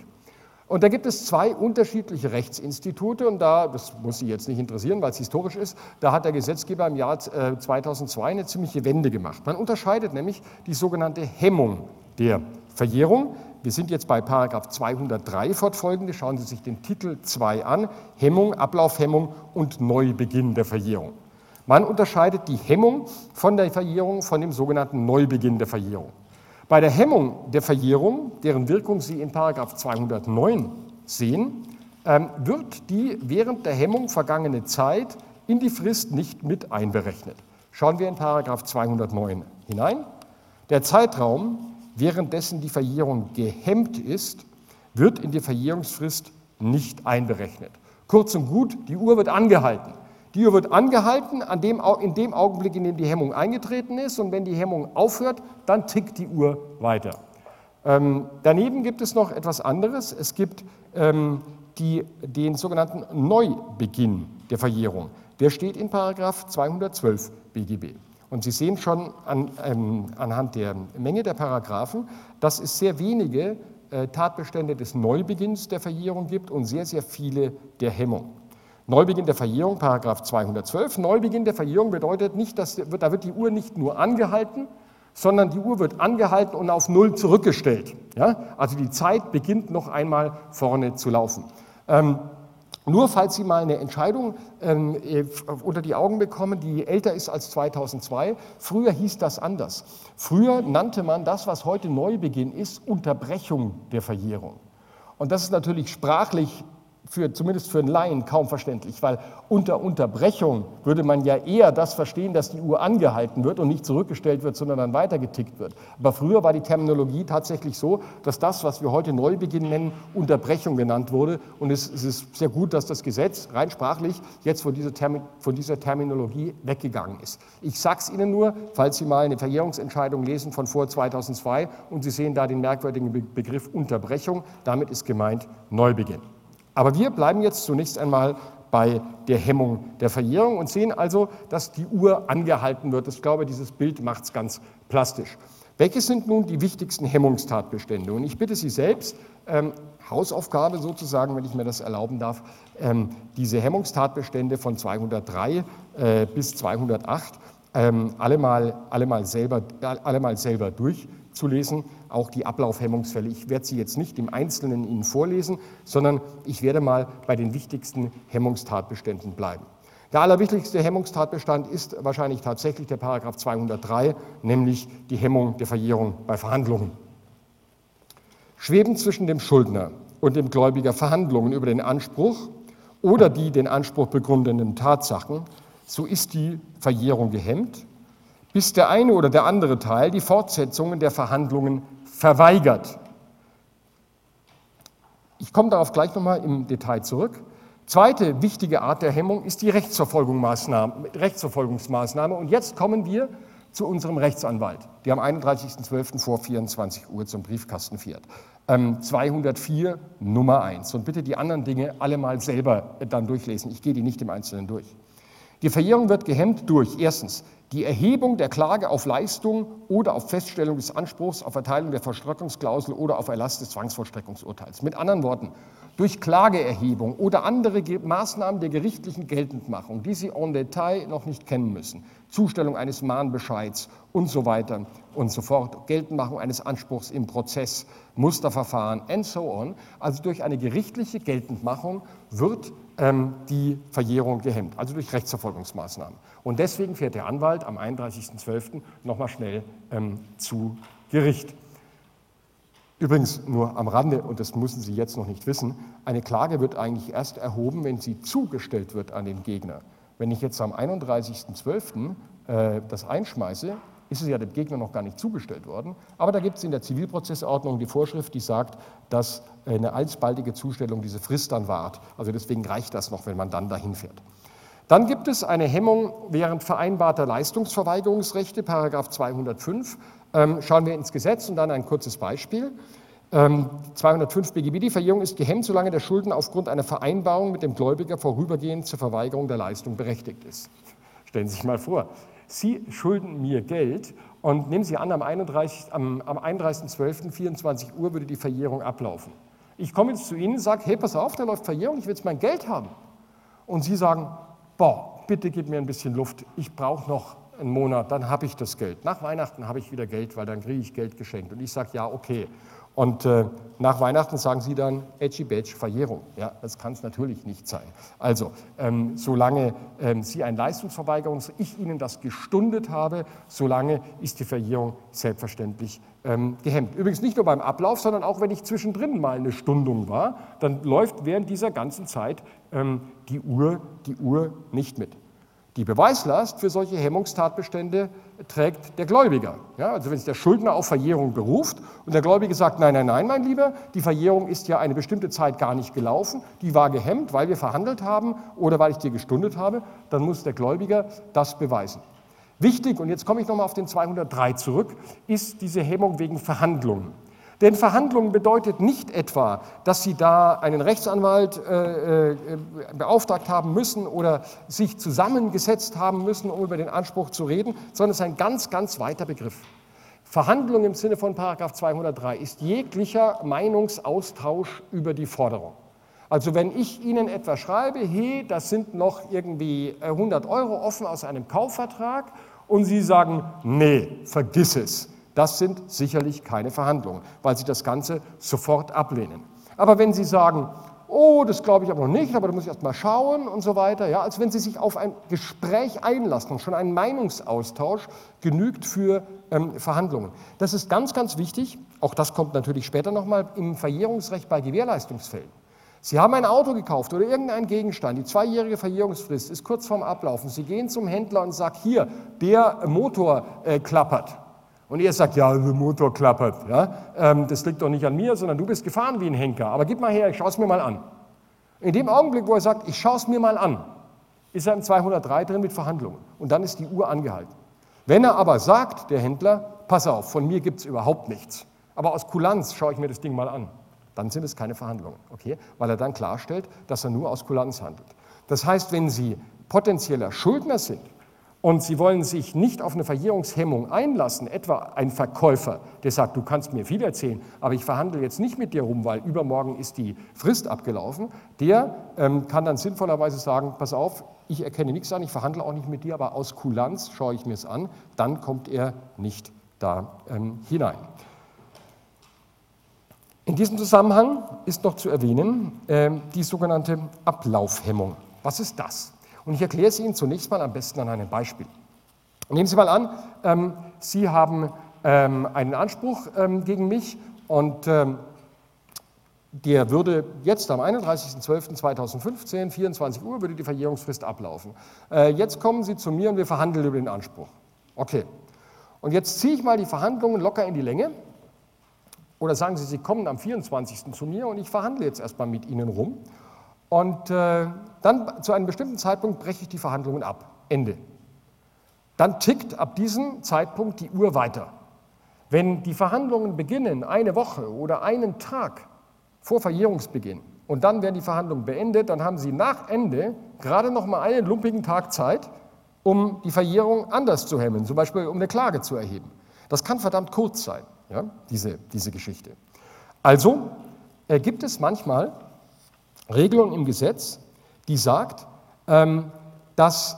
Und da gibt es zwei unterschiedliche Rechtsinstitute und da, das muss Sie jetzt nicht interessieren, weil es historisch ist, da hat der Gesetzgeber im Jahr 2002 äh, eine ziemliche Wende gemacht. Man unterscheidet nämlich die sogenannte Hemmung der Verjährung. Wir sind jetzt bei Paragraph 203 fortfolgende. Schauen Sie sich den Titel 2 an. Hemmung, Ablaufhemmung und Neubeginn der Verjährung. Man unterscheidet die Hemmung von der Verjährung von dem sogenannten Neubeginn der Verjährung. Bei der Hemmung der Verjährung, deren Wirkung Sie in 209 sehen, ähm, wird die während der Hemmung vergangene Zeit in die Frist nicht mit einberechnet. Schauen wir in 209 hinein. Der Zeitraum, währenddessen die Verjährung gehemmt ist, wird in die Verjährungsfrist nicht einberechnet. Kurz und gut, die Uhr wird angehalten. Die Uhr wird angehalten an dem, in dem Augenblick, in dem die Hemmung eingetreten ist. Und wenn die Hemmung aufhört, dann tickt die Uhr weiter. Ähm, daneben gibt es noch etwas anderes. Es gibt ähm, die, den sogenannten Neubeginn der Verjährung. Der steht in Paragraph 212 BGB. Und Sie sehen schon an, ähm, anhand der Menge der Paragraphen, dass es sehr wenige äh, Tatbestände des Neubeginns der Verjährung gibt und sehr, sehr viele der Hemmung. Neubeginn der Verjährung, Paragraph 212. Neubeginn der Verjährung bedeutet nicht, dass da wird die Uhr nicht nur angehalten, sondern die Uhr wird angehalten und auf Null zurückgestellt. Ja? Also die Zeit beginnt noch einmal vorne zu laufen. Ähm, nur falls Sie mal eine Entscheidung ähm, äh, unter die Augen bekommen, die älter ist als 2002, früher hieß das anders. Früher nannte man das, was heute Neubeginn ist, Unterbrechung der Verjährung. Und das ist natürlich sprachlich für, zumindest für einen Laien kaum verständlich, weil unter Unterbrechung würde man ja eher das verstehen, dass die Uhr angehalten wird und nicht zurückgestellt wird, sondern dann weitergetickt wird. Aber früher war die Terminologie tatsächlich so, dass das, was wir heute Neubeginn nennen, Unterbrechung genannt wurde. Und es, es ist sehr gut, dass das Gesetz rein sprachlich jetzt von dieser, Termin, von dieser Terminologie weggegangen ist. Ich sage es Ihnen nur, falls Sie mal eine Verjährungsentscheidung lesen von vor 2002 und Sie sehen da den merkwürdigen Begriff Unterbrechung, damit ist gemeint Neubeginn. Aber wir bleiben jetzt zunächst einmal bei der Hemmung der Verjährung und sehen also, dass die Uhr angehalten wird. Ich glaube, dieses Bild macht es ganz plastisch. Welche sind nun die wichtigsten Hemmungstatbestände? Und ich bitte Sie selbst, ähm, Hausaufgabe sozusagen, wenn ich mir das erlauben darf, ähm, diese Hemmungstatbestände von 203 äh, bis 208 ähm, alle, mal, alle, mal selber, alle mal selber durchzulesen auch die Ablaufhemmungsfälle. Ich werde sie jetzt nicht im Einzelnen Ihnen vorlesen, sondern ich werde mal bei den wichtigsten Hemmungstatbeständen bleiben. Der allerwichtigste Hemmungstatbestand ist wahrscheinlich tatsächlich der Paragraph 203, nämlich die Hemmung der Verjährung bei Verhandlungen. Schweben zwischen dem Schuldner und dem Gläubiger Verhandlungen über den Anspruch oder die den Anspruch begründenden Tatsachen, so ist die Verjährung gehemmt, bis der eine oder der andere Teil die Fortsetzungen der Verhandlungen verweigert. Ich komme darauf gleich nochmal im Detail zurück. Zweite wichtige Art der Hemmung ist die Rechtsverfolgungsmaßnahme. Und jetzt kommen wir zu unserem Rechtsanwalt, der am 31.12. vor 24 Uhr zum Briefkasten fährt. 204 ähm, Nummer 1. Und bitte die anderen Dinge alle mal selber dann durchlesen. Ich gehe die nicht im Einzelnen durch. Die Verjährung wird gehemmt durch erstens die Erhebung der Klage auf Leistung oder auf Feststellung des Anspruchs auf Erteilung der Vollstreckungsklausel oder auf Erlass des Zwangsvollstreckungsurteils. Mit anderen Worten, durch Klageerhebung oder andere Maßnahmen der gerichtlichen Geltendmachung, die Sie en Detail noch nicht kennen müssen, Zustellung eines Mahnbescheids und so weiter und so fort, Geltendmachung eines Anspruchs im Prozess, Musterverfahren and so on. Also durch eine gerichtliche Geltendmachung wird die Verjährung gehemmt, also durch Rechtsverfolgungsmaßnahmen. Und deswegen fährt der Anwalt am 31.12. nochmal schnell ähm, zu Gericht. Übrigens nur am Rande, und das müssen Sie jetzt noch nicht wissen, eine Klage wird eigentlich erst erhoben, wenn sie zugestellt wird an den Gegner. Wenn ich jetzt am 31.12. Äh, das einschmeiße, ist es ja dem Gegner noch gar nicht zugestellt worden. Aber da gibt es in der Zivilprozessordnung die Vorschrift, die sagt, dass eine alsbaldige Zustellung diese Frist dann wahrt. Also deswegen reicht das noch, wenn man dann dahin fährt. Dann gibt es eine Hemmung während vereinbarter Leistungsverweigerungsrechte, Paragraph 205. Ähm, schauen wir ins Gesetz und dann ein kurzes Beispiel. Ähm, 205 BGB, die Verjährung ist gehemmt, solange der Schuldner aufgrund einer Vereinbarung mit dem Gläubiger vorübergehend zur Verweigerung der Leistung berechtigt ist. Stellen Sie sich mal vor, Sie schulden mir Geld und nehmen Sie an, am 31.12.24 am, am 31 Uhr würde die Verjährung ablaufen. Ich komme jetzt zu Ihnen und sage, hey, pass auf, da läuft Verjährung, ich will jetzt mein Geld haben. Und Sie sagen, boah, bitte gib mir ein bisschen Luft, ich brauche noch einen Monat, dann habe ich das Geld. Nach Weihnachten habe ich wieder Geld, weil dann kriege ich Geld geschenkt. Und ich sage, ja, okay. Und äh, nach Weihnachten sagen Sie dann Edgy Badge Verjährung. Ja, das kann es natürlich nicht sein. Also, ähm, solange ähm, Sie ein Leistungsverweigerung, ich Ihnen das gestundet habe, solange ist die Verjährung selbstverständlich ähm, gehemmt. Übrigens nicht nur beim Ablauf, sondern auch wenn ich zwischendrin mal eine Stundung war, dann läuft während dieser ganzen Zeit ähm, die, Uhr, die Uhr nicht mit. Die Beweislast für solche Hemmungstatbestände trägt der Gläubiger. Ja, also wenn sich der Schuldner auf Verjährung beruft und der Gläubige sagt, nein, nein, nein, mein Lieber, die Verjährung ist ja eine bestimmte Zeit gar nicht gelaufen, die war gehemmt, weil wir verhandelt haben oder weil ich dir gestundet habe, dann muss der Gläubiger das beweisen. Wichtig, und jetzt komme ich nochmal auf den 203 zurück, ist diese Hemmung wegen Verhandlungen. Denn Verhandlungen bedeutet nicht etwa, dass Sie da einen Rechtsanwalt äh, äh, beauftragt haben müssen oder sich zusammengesetzt haben müssen, um über den Anspruch zu reden, sondern es ist ein ganz, ganz weiter Begriff. Verhandlung im Sinne von Paragraph 203 ist jeglicher Meinungsaustausch über die Forderung. Also wenn ich Ihnen etwas schreibe, hey, das sind noch irgendwie 100 Euro offen aus einem Kaufvertrag und Sie sagen, nee, vergiss es das sind sicherlich keine Verhandlungen, weil Sie das Ganze sofort ablehnen. Aber wenn Sie sagen, oh, das glaube ich aber noch nicht, aber da muss ich erst mal schauen und so weiter, ja, als wenn Sie sich auf ein Gespräch einlassen und schon ein Meinungsaustausch genügt für ähm, Verhandlungen. Das ist ganz, ganz wichtig. Auch das kommt natürlich später nochmal im Verjährungsrecht bei Gewährleistungsfällen. Sie haben ein Auto gekauft oder irgendeinen Gegenstand, die zweijährige Verjährungsfrist ist kurz vorm Ablaufen. Sie gehen zum Händler und sagen, hier, der Motor äh, klappert. Und er sagt, ja, der Motor klappert. Ja? Ähm, das liegt doch nicht an mir, sondern du bist gefahren wie ein Henker. Aber gib mal her, ich schaue es mir mal an. In dem Augenblick, wo er sagt, ich schaue es mir mal an, ist er im 203 drin mit Verhandlungen. Und dann ist die Uhr angehalten. Wenn er aber sagt, der Händler, pass auf, von mir gibt es überhaupt nichts, aber aus Kulanz schaue ich mir das Ding mal an, dann sind es keine Verhandlungen, okay? Weil er dann klarstellt, dass er nur aus Kulanz handelt. Das heißt, wenn Sie potenzieller Schuldner sind und Sie wollen sich nicht auf eine Verjährungshemmung einlassen, etwa ein Verkäufer, der sagt, du kannst mir viel erzählen, aber ich verhandle jetzt nicht mit dir rum, weil übermorgen ist die Frist abgelaufen, der ähm, kann dann sinnvollerweise sagen, pass auf, ich erkenne nichts an, ich verhandle auch nicht mit dir, aber aus Kulanz schaue ich mir es an, dann kommt er nicht da ähm, hinein. In diesem Zusammenhang ist noch zu erwähnen äh, die sogenannte Ablaufhemmung. Was ist das? Und ich erkläre es Ihnen zunächst mal am besten an einem Beispiel. Nehmen Sie mal an, ähm, Sie haben ähm, einen Anspruch ähm, gegen mich und ähm, der würde jetzt am 31.12.2015, 24 Uhr, würde die Verjährungsfrist ablaufen. Äh, jetzt kommen Sie zu mir und wir verhandeln über den Anspruch. Okay. Und jetzt ziehe ich mal die Verhandlungen locker in die Länge. Oder sagen Sie, Sie kommen am 24. zu mir und ich verhandle jetzt erstmal mit Ihnen rum. Und äh, dann zu einem bestimmten Zeitpunkt breche ich die Verhandlungen ab. Ende. Dann tickt ab diesem Zeitpunkt die Uhr weiter. Wenn die Verhandlungen beginnen, eine Woche oder einen Tag vor Verjährungsbeginn, und dann werden die Verhandlungen beendet, dann haben Sie nach Ende gerade noch mal einen lumpigen Tag Zeit, um die Verjährung anders zu hemmen, zum Beispiel um eine Klage zu erheben. Das kann verdammt kurz sein, ja, diese, diese Geschichte. Also äh, gibt es manchmal Regelung im Gesetz, die sagt, ähm, dass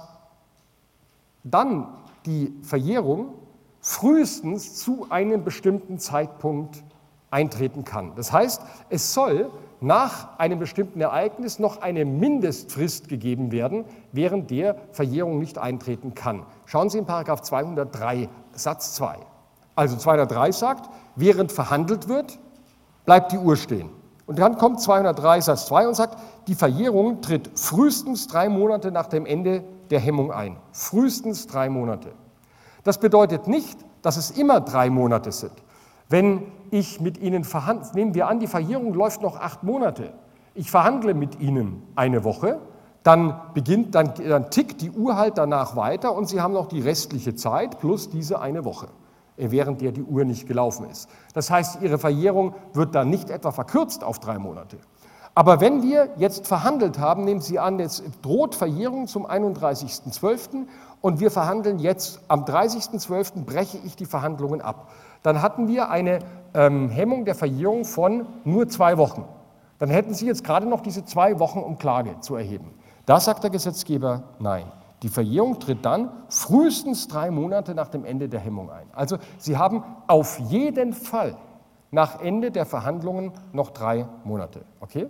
dann die Verjährung frühestens zu einem bestimmten Zeitpunkt eintreten kann. Das heißt, es soll nach einem bestimmten Ereignis noch eine Mindestfrist gegeben werden, während der Verjährung nicht eintreten kann. Schauen Sie in Paragraph 203 Satz 2. Also 203 sagt, während verhandelt wird, bleibt die Uhr stehen. Und dann kommt 203 Satz 2 und sagt, die Verjährung tritt frühestens drei Monate nach dem Ende der Hemmung ein. Frühestens drei Monate. Das bedeutet nicht, dass es immer drei Monate sind. Wenn ich mit Ihnen verhandle, nehmen wir an, die Verjährung läuft noch acht Monate. Ich verhandle mit Ihnen eine Woche, dann beginnt, dann, dann tickt die Uhr halt danach weiter und Sie haben noch die restliche Zeit plus diese eine Woche während der die Uhr nicht gelaufen ist. Das heißt, Ihre Verjährung wird dann nicht etwa verkürzt auf drei Monate. Aber wenn wir jetzt verhandelt haben, nehmen Sie an, jetzt droht Verjährung zum 31.12. und wir verhandeln jetzt am 30.12. breche ich die Verhandlungen ab. Dann hatten wir eine ähm, Hemmung der Verjährung von nur zwei Wochen. Dann hätten Sie jetzt gerade noch diese zwei Wochen, um Klage zu erheben. Da sagt der Gesetzgeber nein. Die Verjährung tritt dann frühestens drei Monate nach dem Ende der Hemmung ein. Also Sie haben auf jeden Fall nach Ende der Verhandlungen noch drei Monate. Okay?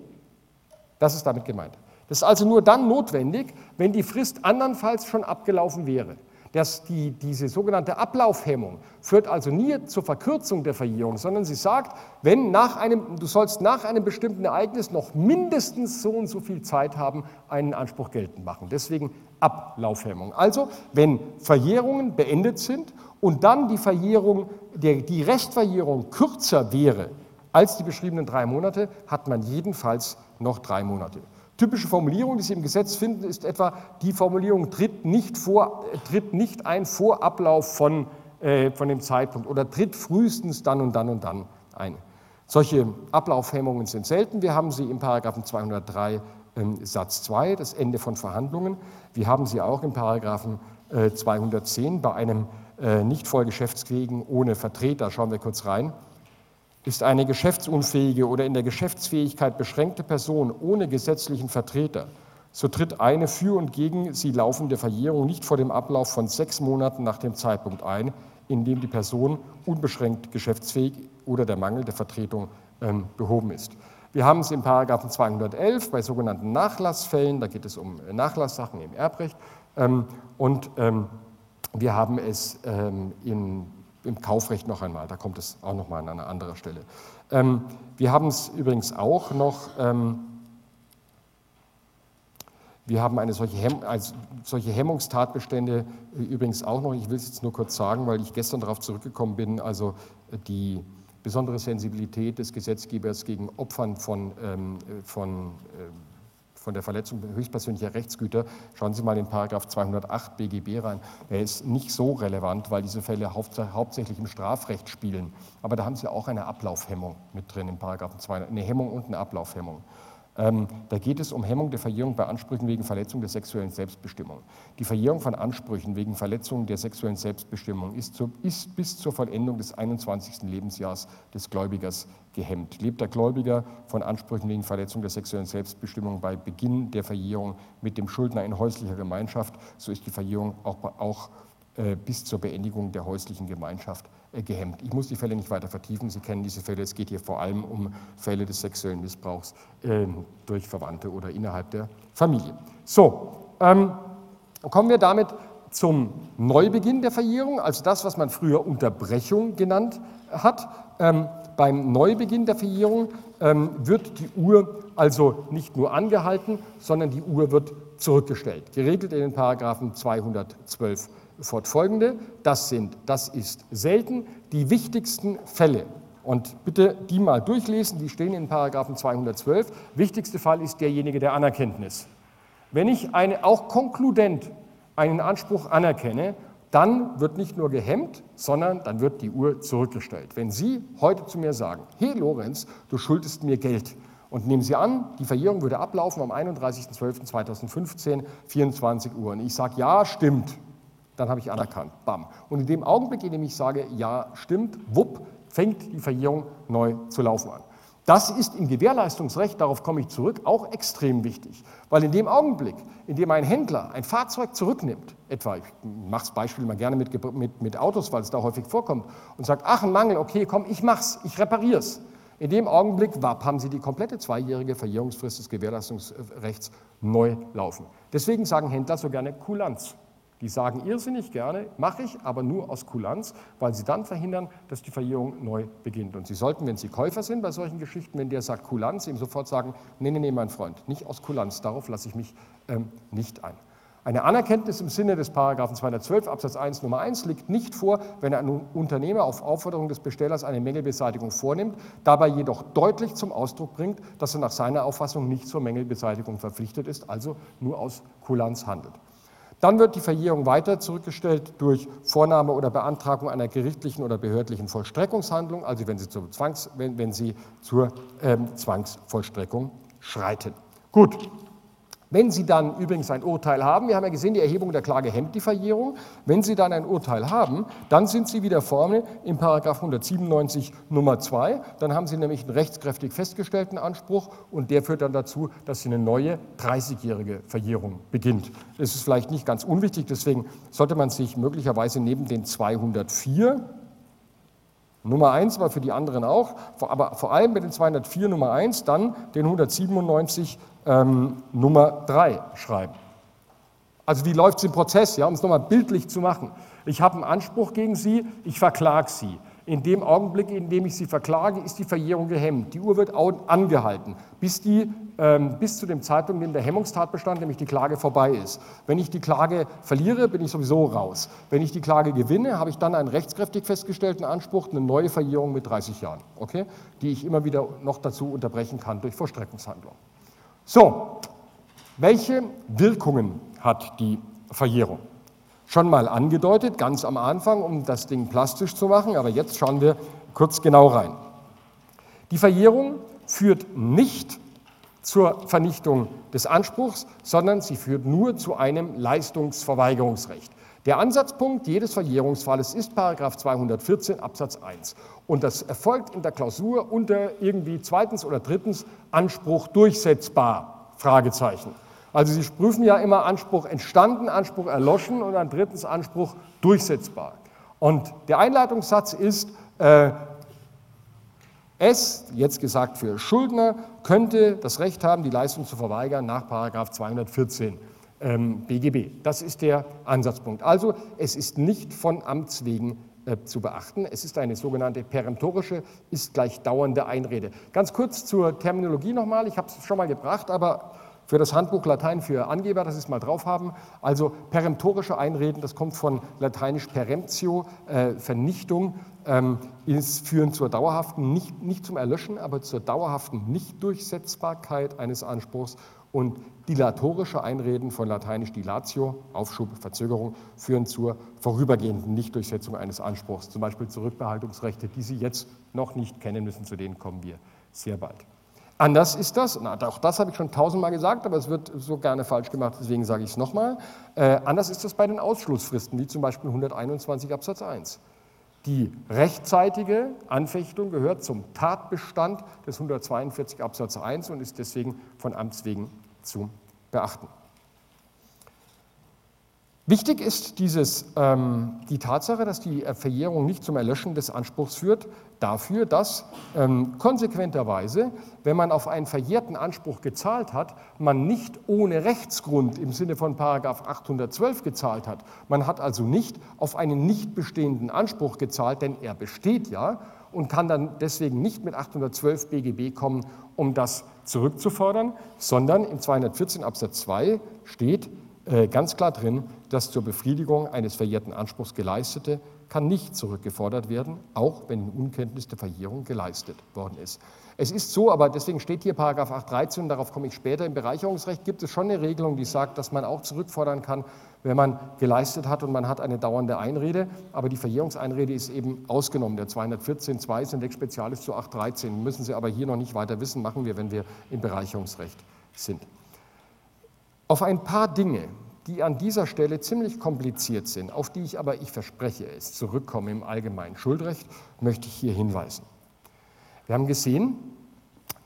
Das ist damit gemeint. Das ist also nur dann notwendig, wenn die Frist andernfalls schon abgelaufen wäre. Das, die, diese sogenannte Ablaufhemmung führt also nie zur Verkürzung der Verjährung, sondern sie sagt, wenn nach einem, du sollst nach einem bestimmten Ereignis noch mindestens so und so viel Zeit haben, einen Anspruch geltend machen. Deswegen Ablaufhemmung. Also, wenn Verjährungen beendet sind und dann die Verjährung, der, die Restverjährung kürzer wäre als die beschriebenen drei Monate, hat man jedenfalls noch drei Monate. Typische Formulierung, die Sie im Gesetz finden, ist etwa, die Formulierung tritt nicht, vor, tritt nicht ein vor Ablauf von, äh, von dem Zeitpunkt oder tritt frühestens dann und dann und dann ein. Solche Ablaufhemmungen sind selten. Wir haben sie im Paragraphen 203 äh, Satz 2, das Ende von Verhandlungen. Wir haben sie auch im Paragraphen äh, 210 bei einem äh, nicht voll geschäftsfähigen ohne Vertreter. Schauen wir kurz rein. Ist eine geschäftsunfähige oder in der Geschäftsfähigkeit beschränkte Person ohne gesetzlichen Vertreter, so tritt eine für und gegen sie laufende Verjährung nicht vor dem Ablauf von sechs Monaten nach dem Zeitpunkt ein, in dem die Person unbeschränkt geschäftsfähig oder der Mangel der Vertretung ähm, behoben ist. Wir haben es im Paragraphen 211 bei sogenannten Nachlassfällen, da geht es um Nachlasssachen im Erbrecht, ähm, und ähm, wir haben es ähm, in im Kaufrecht noch einmal, da kommt es auch noch mal an einer anderen Stelle. Ähm, wir haben es übrigens auch noch ähm, Wir haben eine solche, Hemm also solche Hemmungstatbestände äh, übrigens auch noch. Ich will es jetzt nur kurz sagen, weil ich gestern darauf zurückgekommen bin. Also äh, die besondere Sensibilität des Gesetzgebers gegen Opfern von, ähm, von, äh, von der Verletzung höchstpersönlicher Rechtsgüter. Schauen Sie mal in Paragraph 208 BGB rein. Er ist nicht so relevant, weil diese Fälle hauptsächlich im Strafrecht spielen. Aber da haben Sie auch eine Ablaufhemmung mit drin in Paragraphen 200, eine Hemmung und eine Ablaufhemmung. Ähm, da geht es um Hemmung der Verjährung bei Ansprüchen wegen Verletzung der sexuellen Selbstbestimmung. Die Verjährung von Ansprüchen wegen Verletzung der sexuellen Selbstbestimmung ist, zu, ist, bis zur Vollendung des 21. Lebensjahres des Gläubigers gehemmt. Lebt der Gläubiger von Ansprüchen wegen Verletzung der sexuellen Selbstbestimmung bei Beginn der Verjährung mit dem Schuldner in häuslicher Gemeinschaft, so ist die Verjährung auch, auch äh, bis zur Beendigung der häuslichen Gemeinschaft gehemmt. Ich muss die Fälle nicht weiter vertiefen. Sie kennen diese Fälle. Es geht hier vor allem um Fälle des sexuellen Missbrauchs äh, durch Verwandte oder innerhalb der Familie. So, ähm, kommen wir damit zum Neubeginn der Verjährung, also das, was man früher Unterbrechung genannt hat. Ähm, beim Neubeginn der Verjährung ähm, wird die Uhr also nicht nur angehalten, sondern die Uhr wird zurückgestellt, geregelt in den Paragraphen 212 fortfolgende. Das sind, das ist selten, die wichtigsten Fälle. Und bitte die mal durchlesen, die stehen in Paragraphen 212. Wichtigste Fall ist derjenige der Anerkenntnis. Wenn ich eine, auch konkludent einen Anspruch anerkenne, dann wird nicht nur gehemmt, sondern dann wird die Uhr zurückgestellt. Wenn Sie heute zu mir sagen, hey Lorenz, du schuldest mir Geld, und nehmen Sie an, die Verjährung würde ablaufen am 31.12.2015, 24 Uhr. Und ich sage, ja, stimmt, dann habe ich anerkannt. Bam. Und in dem Augenblick, in dem ich sage, ja, stimmt, wupp, fängt die Verjährung neu zu laufen an. Das ist im Gewährleistungsrecht, darauf komme ich zurück, auch extrem wichtig. Weil in dem Augenblick, in dem ein Händler ein Fahrzeug zurücknimmt, etwa, ich mache das Beispiel mal gerne mit, mit, mit Autos, weil es da häufig vorkommt, und sagt, ach, ein Mangel, okay, komm, ich mach's, ich repariere In dem Augenblick wapp, haben Sie die komplette zweijährige Verjährungsfrist des Gewährleistungsrechts neu laufen. Deswegen sagen Händler so gerne Kulanz. Die sagen irrsinnig gerne, mache ich, aber nur aus Kulanz, weil sie dann verhindern, dass die Verjährung neu beginnt. Und Sie sollten, wenn Sie Käufer sind bei solchen Geschichten, wenn der sagt Kulanz, ihm sofort sagen, nee, nee, nee, mein Freund, nicht aus Kulanz, darauf lasse ich mich ähm, nicht ein. Eine Anerkenntnis im Sinne des Paragraphen 212 Absatz 1 Nummer 1 liegt nicht vor, wenn ein Unternehmer auf Aufforderung des Bestellers eine Mängelbeseitigung vornimmt, dabei jedoch deutlich zum Ausdruck bringt, dass er nach seiner Auffassung nicht zur Mängelbeseitigung verpflichtet ist, also nur aus Kulanz handelt. Dann wird die Verjährung weiter zurückgestellt durch Vornahme oder Beantragung einer gerichtlichen oder behördlichen Vollstreckungshandlung, also wenn sie zur, Zwangs, wenn, wenn sie zur ähm, Zwangsvollstreckung schreiten. Gut, wenn Sie dann übrigens ein Urteil haben, wir haben ja gesehen, die Erhebung der Klage hemmt die Verjährung. Wenn Sie dann ein Urteil haben, dann sind Sie wieder vorne im Paragraph 197 Nummer 2. Dann haben Sie nämlich einen rechtskräftig festgestellten Anspruch und der führt dann dazu, dass Sie eine neue 30-jährige Verjährung beginnt. Das ist vielleicht nicht ganz unwichtig, deswegen sollte man sich möglicherweise neben den 204 Nummer 1 war für die anderen auch, aber vor allem mit den 204 Nummer 1, dann den 197 ähm, Nummer 3 schreiben. Also wie läuft es im Prozess, ja, um es nochmal bildlich zu machen. Ich habe einen Anspruch gegen Sie, ich verklage Sie. In dem Augenblick, in dem ich Sie verklage, ist die Verjährung gehemmt. Die Uhr wird angehalten, bis, die, ähm, bis zu dem Zeitpunkt, in dem der Hemmungstatbestand, nämlich die Klage, vorbei ist. Wenn ich die Klage verliere, bin ich sowieso raus. Wenn ich die Klage gewinne, habe ich dann einen rechtskräftig festgestellten Anspruch, eine neue Verjährung mit 30 Jahren, okay? die ich immer wieder noch dazu unterbrechen kann durch Vollstreckungshandlung. So, welche Wirkungen hat die Verjährung? Schon mal angedeutet, ganz am Anfang, um das Ding plastisch zu machen, aber jetzt schauen wir kurz genau rein. Die Verjährung führt nicht zur Vernichtung des Anspruchs, sondern sie führt nur zu einem Leistungsverweigerungsrecht. Der Ansatzpunkt jedes Verjährungsfalles ist 214 Absatz 1. Und das erfolgt in der Klausur unter irgendwie zweitens oder drittens Anspruch durchsetzbar, Fragezeichen. Also Sie prüfen ja immer Anspruch entstanden, Anspruch erloschen und dann drittens Anspruch durchsetzbar. Und der Einleitungssatz ist, äh, es, jetzt gesagt für Schuldner, könnte das Recht haben, die Leistung zu verweigern nach 214 ähm, BGB. Das ist der Ansatzpunkt. Also es ist nicht von Amts wegen äh, zu beachten. Es ist eine sogenannte peremptorische, ist gleich dauernde Einrede. Ganz kurz zur Terminologie nochmal. Ich habe es schon mal gebracht, aber für das Handbuch Latein für Angeber, das ist mal drauf haben. Also peremptorische Einreden, das kommt von lateinisch peremptio, äh, Vernichtung, ähm, ist führen zur dauerhaften, nicht, nicht zum Erlöschen, aber zur dauerhaften Nichtdurchsetzbarkeit eines Anspruchs und dilatorische Einreden von lateinisch dilatio, Aufschub, Verzögerung, führen zur vorübergehenden Nichtdurchsetzung eines Anspruchs, zum Beispiel Zurückbehaltungsrechte, die Sie jetzt noch nicht kennen müssen, zu denen kommen wir sehr bald. Anders ist das, na, auch das habe ich schon tausendmal gesagt, aber es wird so gerne falsch gemacht, deswegen sage ich es nochmal. Äh, anders ist das bei den Ausschlussfristen, wie zum Beispiel 121 Absatz 1. Die rechtzeitige Anfechtung gehört zum Tatbestand des 142 Absatz 1 und ist deswegen von Amts wegen zu beachten. Wichtig ist dieses, ähm, die Tatsache, dass die Verjährung nicht zum Erlöschen des Anspruchs führt, dafür, dass ähm, konsequenterweise, wenn man auf einen verjährten Anspruch gezahlt hat, man nicht ohne Rechtsgrund im Sinne von 812 gezahlt hat. Man hat also nicht auf einen nicht bestehenden Anspruch gezahlt, denn er besteht ja und kann dann deswegen nicht mit 812 BGB kommen, um das zurückzufordern, sondern im 214 Absatz 2 steht, ganz klar drin, das zur Befriedigung eines verjährten Anspruchs geleistete kann nicht zurückgefordert werden, auch wenn in Unkenntnis der Verjährung geleistet worden ist. Es ist so, aber deswegen steht hier Paragraph 813 und darauf komme ich später. Im Bereicherungsrecht gibt es schon eine Regelung, die sagt, dass man auch zurückfordern kann, wenn man geleistet hat und man hat eine dauernde Einrede. Aber die Verjährungseinrede ist eben ausgenommen. Der 214.2 ist ein Lex Spezialis zu 813. Müssen Sie aber hier noch nicht weiter wissen, machen wir, wenn wir im Bereicherungsrecht sind. Auf ein paar Dinge, die an dieser Stelle ziemlich kompliziert sind, auf die ich aber, ich verspreche es, zurückkomme im allgemeinen Schuldrecht, möchte ich hier hinweisen. Wir haben gesehen,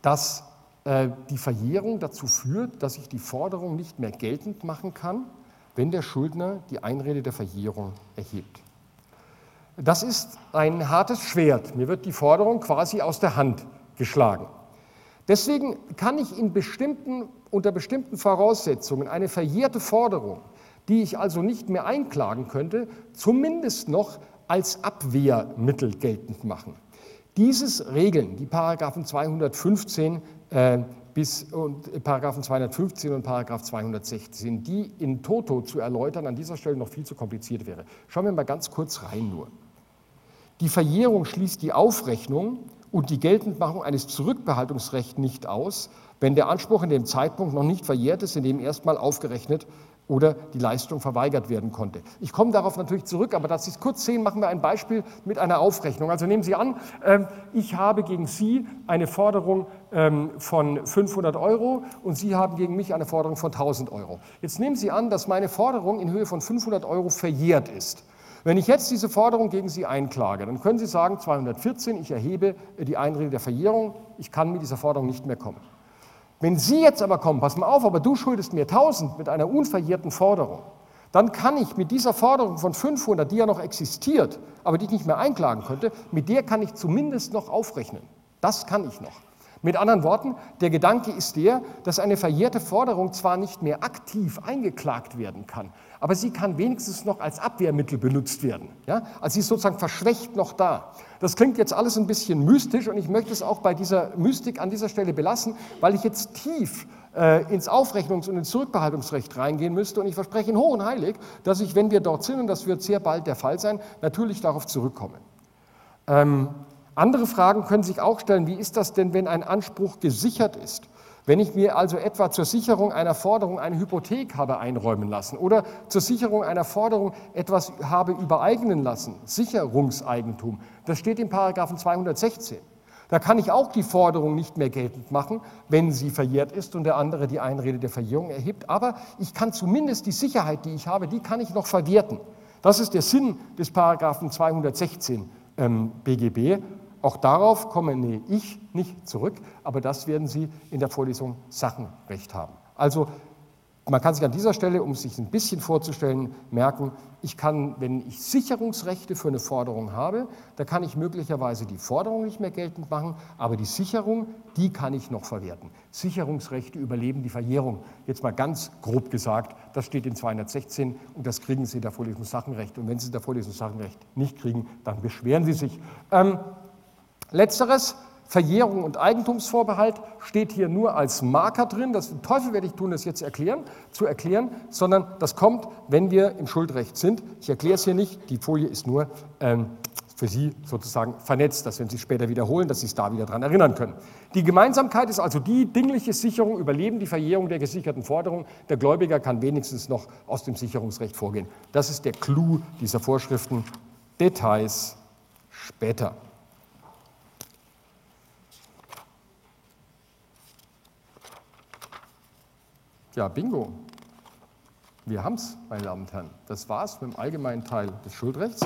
dass äh, die Verjährung dazu führt, dass ich die Forderung nicht mehr geltend machen kann, wenn der Schuldner die Einrede der Verjährung erhebt. Das ist ein hartes Schwert. Mir wird die Forderung quasi aus der Hand geschlagen. Deswegen kann ich in bestimmten, unter bestimmten Voraussetzungen eine verjährte Forderung, die ich also nicht mehr einklagen könnte, zumindest noch als Abwehrmittel geltend machen. Dieses regeln die Paragraphen 215 äh, bis und äh, Paragraphen 215 und Paragraph 216, die in toto zu erläutern an dieser Stelle noch viel zu kompliziert wäre. Schauen wir mal ganz kurz rein nur. Die Verjährung schließt die Aufrechnung und die Geltendmachung eines Zurückbehaltungsrechts nicht aus, wenn der Anspruch in dem Zeitpunkt noch nicht verjährt ist, in dem erstmal aufgerechnet oder die Leistung verweigert werden konnte. Ich komme darauf natürlich zurück, aber dass Sie es kurz sehen, machen wir ein Beispiel mit einer Aufrechnung. Also nehmen Sie an, ähm, ich habe gegen Sie eine Forderung ähm, von 500 Euro und Sie haben gegen mich eine Forderung von 1000 Euro. Jetzt nehmen Sie an, dass meine Forderung in Höhe von 500 Euro verjährt ist. Wenn ich jetzt diese Forderung gegen Sie einklage, dann können Sie sagen, 214, ich erhebe die Einrede der Verjährung, ich kann mit dieser Forderung nicht mehr kommen. Wenn Sie jetzt aber kommen, pass mal auf, aber du schuldest mir 1000 mit einer unverjährten Forderung, dann kann ich mit dieser Forderung von 500, die ja noch existiert, aber die ich nicht mehr einklagen könnte, mit der kann ich zumindest noch aufrechnen. Das kann ich noch. Mit anderen Worten, der Gedanke ist der, dass eine verjährte Forderung zwar nicht mehr aktiv eingeklagt werden kann, aber sie kann wenigstens noch als Abwehrmittel benutzt werden. Ja? Also sie ist sozusagen verschwächt noch da. Das klingt jetzt alles ein bisschen mystisch und ich möchte es auch bei dieser Mystik an dieser Stelle belassen, weil ich jetzt tief äh, ins Aufrechnungs- und ins Zurückbehaltungsrecht reingehen müsste und ich verspreche hoch und heilig, dass ich, wenn wir dort sind, und das wird sehr bald der Fall sein, natürlich darauf zurückkomme. Ähm, andere Fragen können sich auch stellen, wie ist das denn, wenn ein Anspruch gesichert ist? Wenn ich mir also etwa zur Sicherung einer Forderung eine Hypothek habe einräumen lassen oder zur Sicherung einer Forderung etwas habe übereignen lassen, Sicherungseigentum, das steht im Paragraphen 216. Da kann ich auch die Forderung nicht mehr geltend machen, wenn sie verjährt ist und der andere die Einrede der Verjährung erhebt. Aber ich kann zumindest die Sicherheit, die ich habe, die kann ich noch verwerten. Das ist der Sinn des Paragraphen 216 ähm, BGB. Auch darauf komme ich nicht zurück, aber das werden Sie in der Vorlesung Sachenrecht haben. Also man kann sich an dieser Stelle, um es sich ein bisschen vorzustellen, merken, ich kann, wenn ich Sicherungsrechte für eine Forderung habe, da kann ich möglicherweise die Forderung nicht mehr geltend machen, aber die Sicherung, die kann ich noch verwerten. Sicherungsrechte überleben die Verjährung. Jetzt mal ganz grob gesagt, das steht in 216 und das kriegen Sie in der Vorlesung Sachenrecht. Und wenn Sie in der Vorlesung Sachenrecht nicht kriegen, dann beschweren Sie sich. Ähm, Letzteres Verjährung und Eigentumsvorbehalt steht hier nur als Marker drin. Das Teufel werde ich tun, das jetzt erklären, zu erklären, sondern das kommt, wenn wir im Schuldrecht sind. Ich erkläre es hier nicht, die Folie ist nur ähm, für Sie sozusagen vernetzt, dass wenn Sie später wiederholen, dass Sie es da wieder daran erinnern können. Die Gemeinsamkeit ist also die dingliche Sicherung, Überleben die Verjährung der gesicherten Forderung. Der Gläubiger kann wenigstens noch aus dem Sicherungsrecht vorgehen. Das ist der Clou dieser Vorschriften. Details später. Ja, bingo. Wir haben es, meine Damen und Herren. Das war's mit dem allgemeinen Teil des Schuldrechts.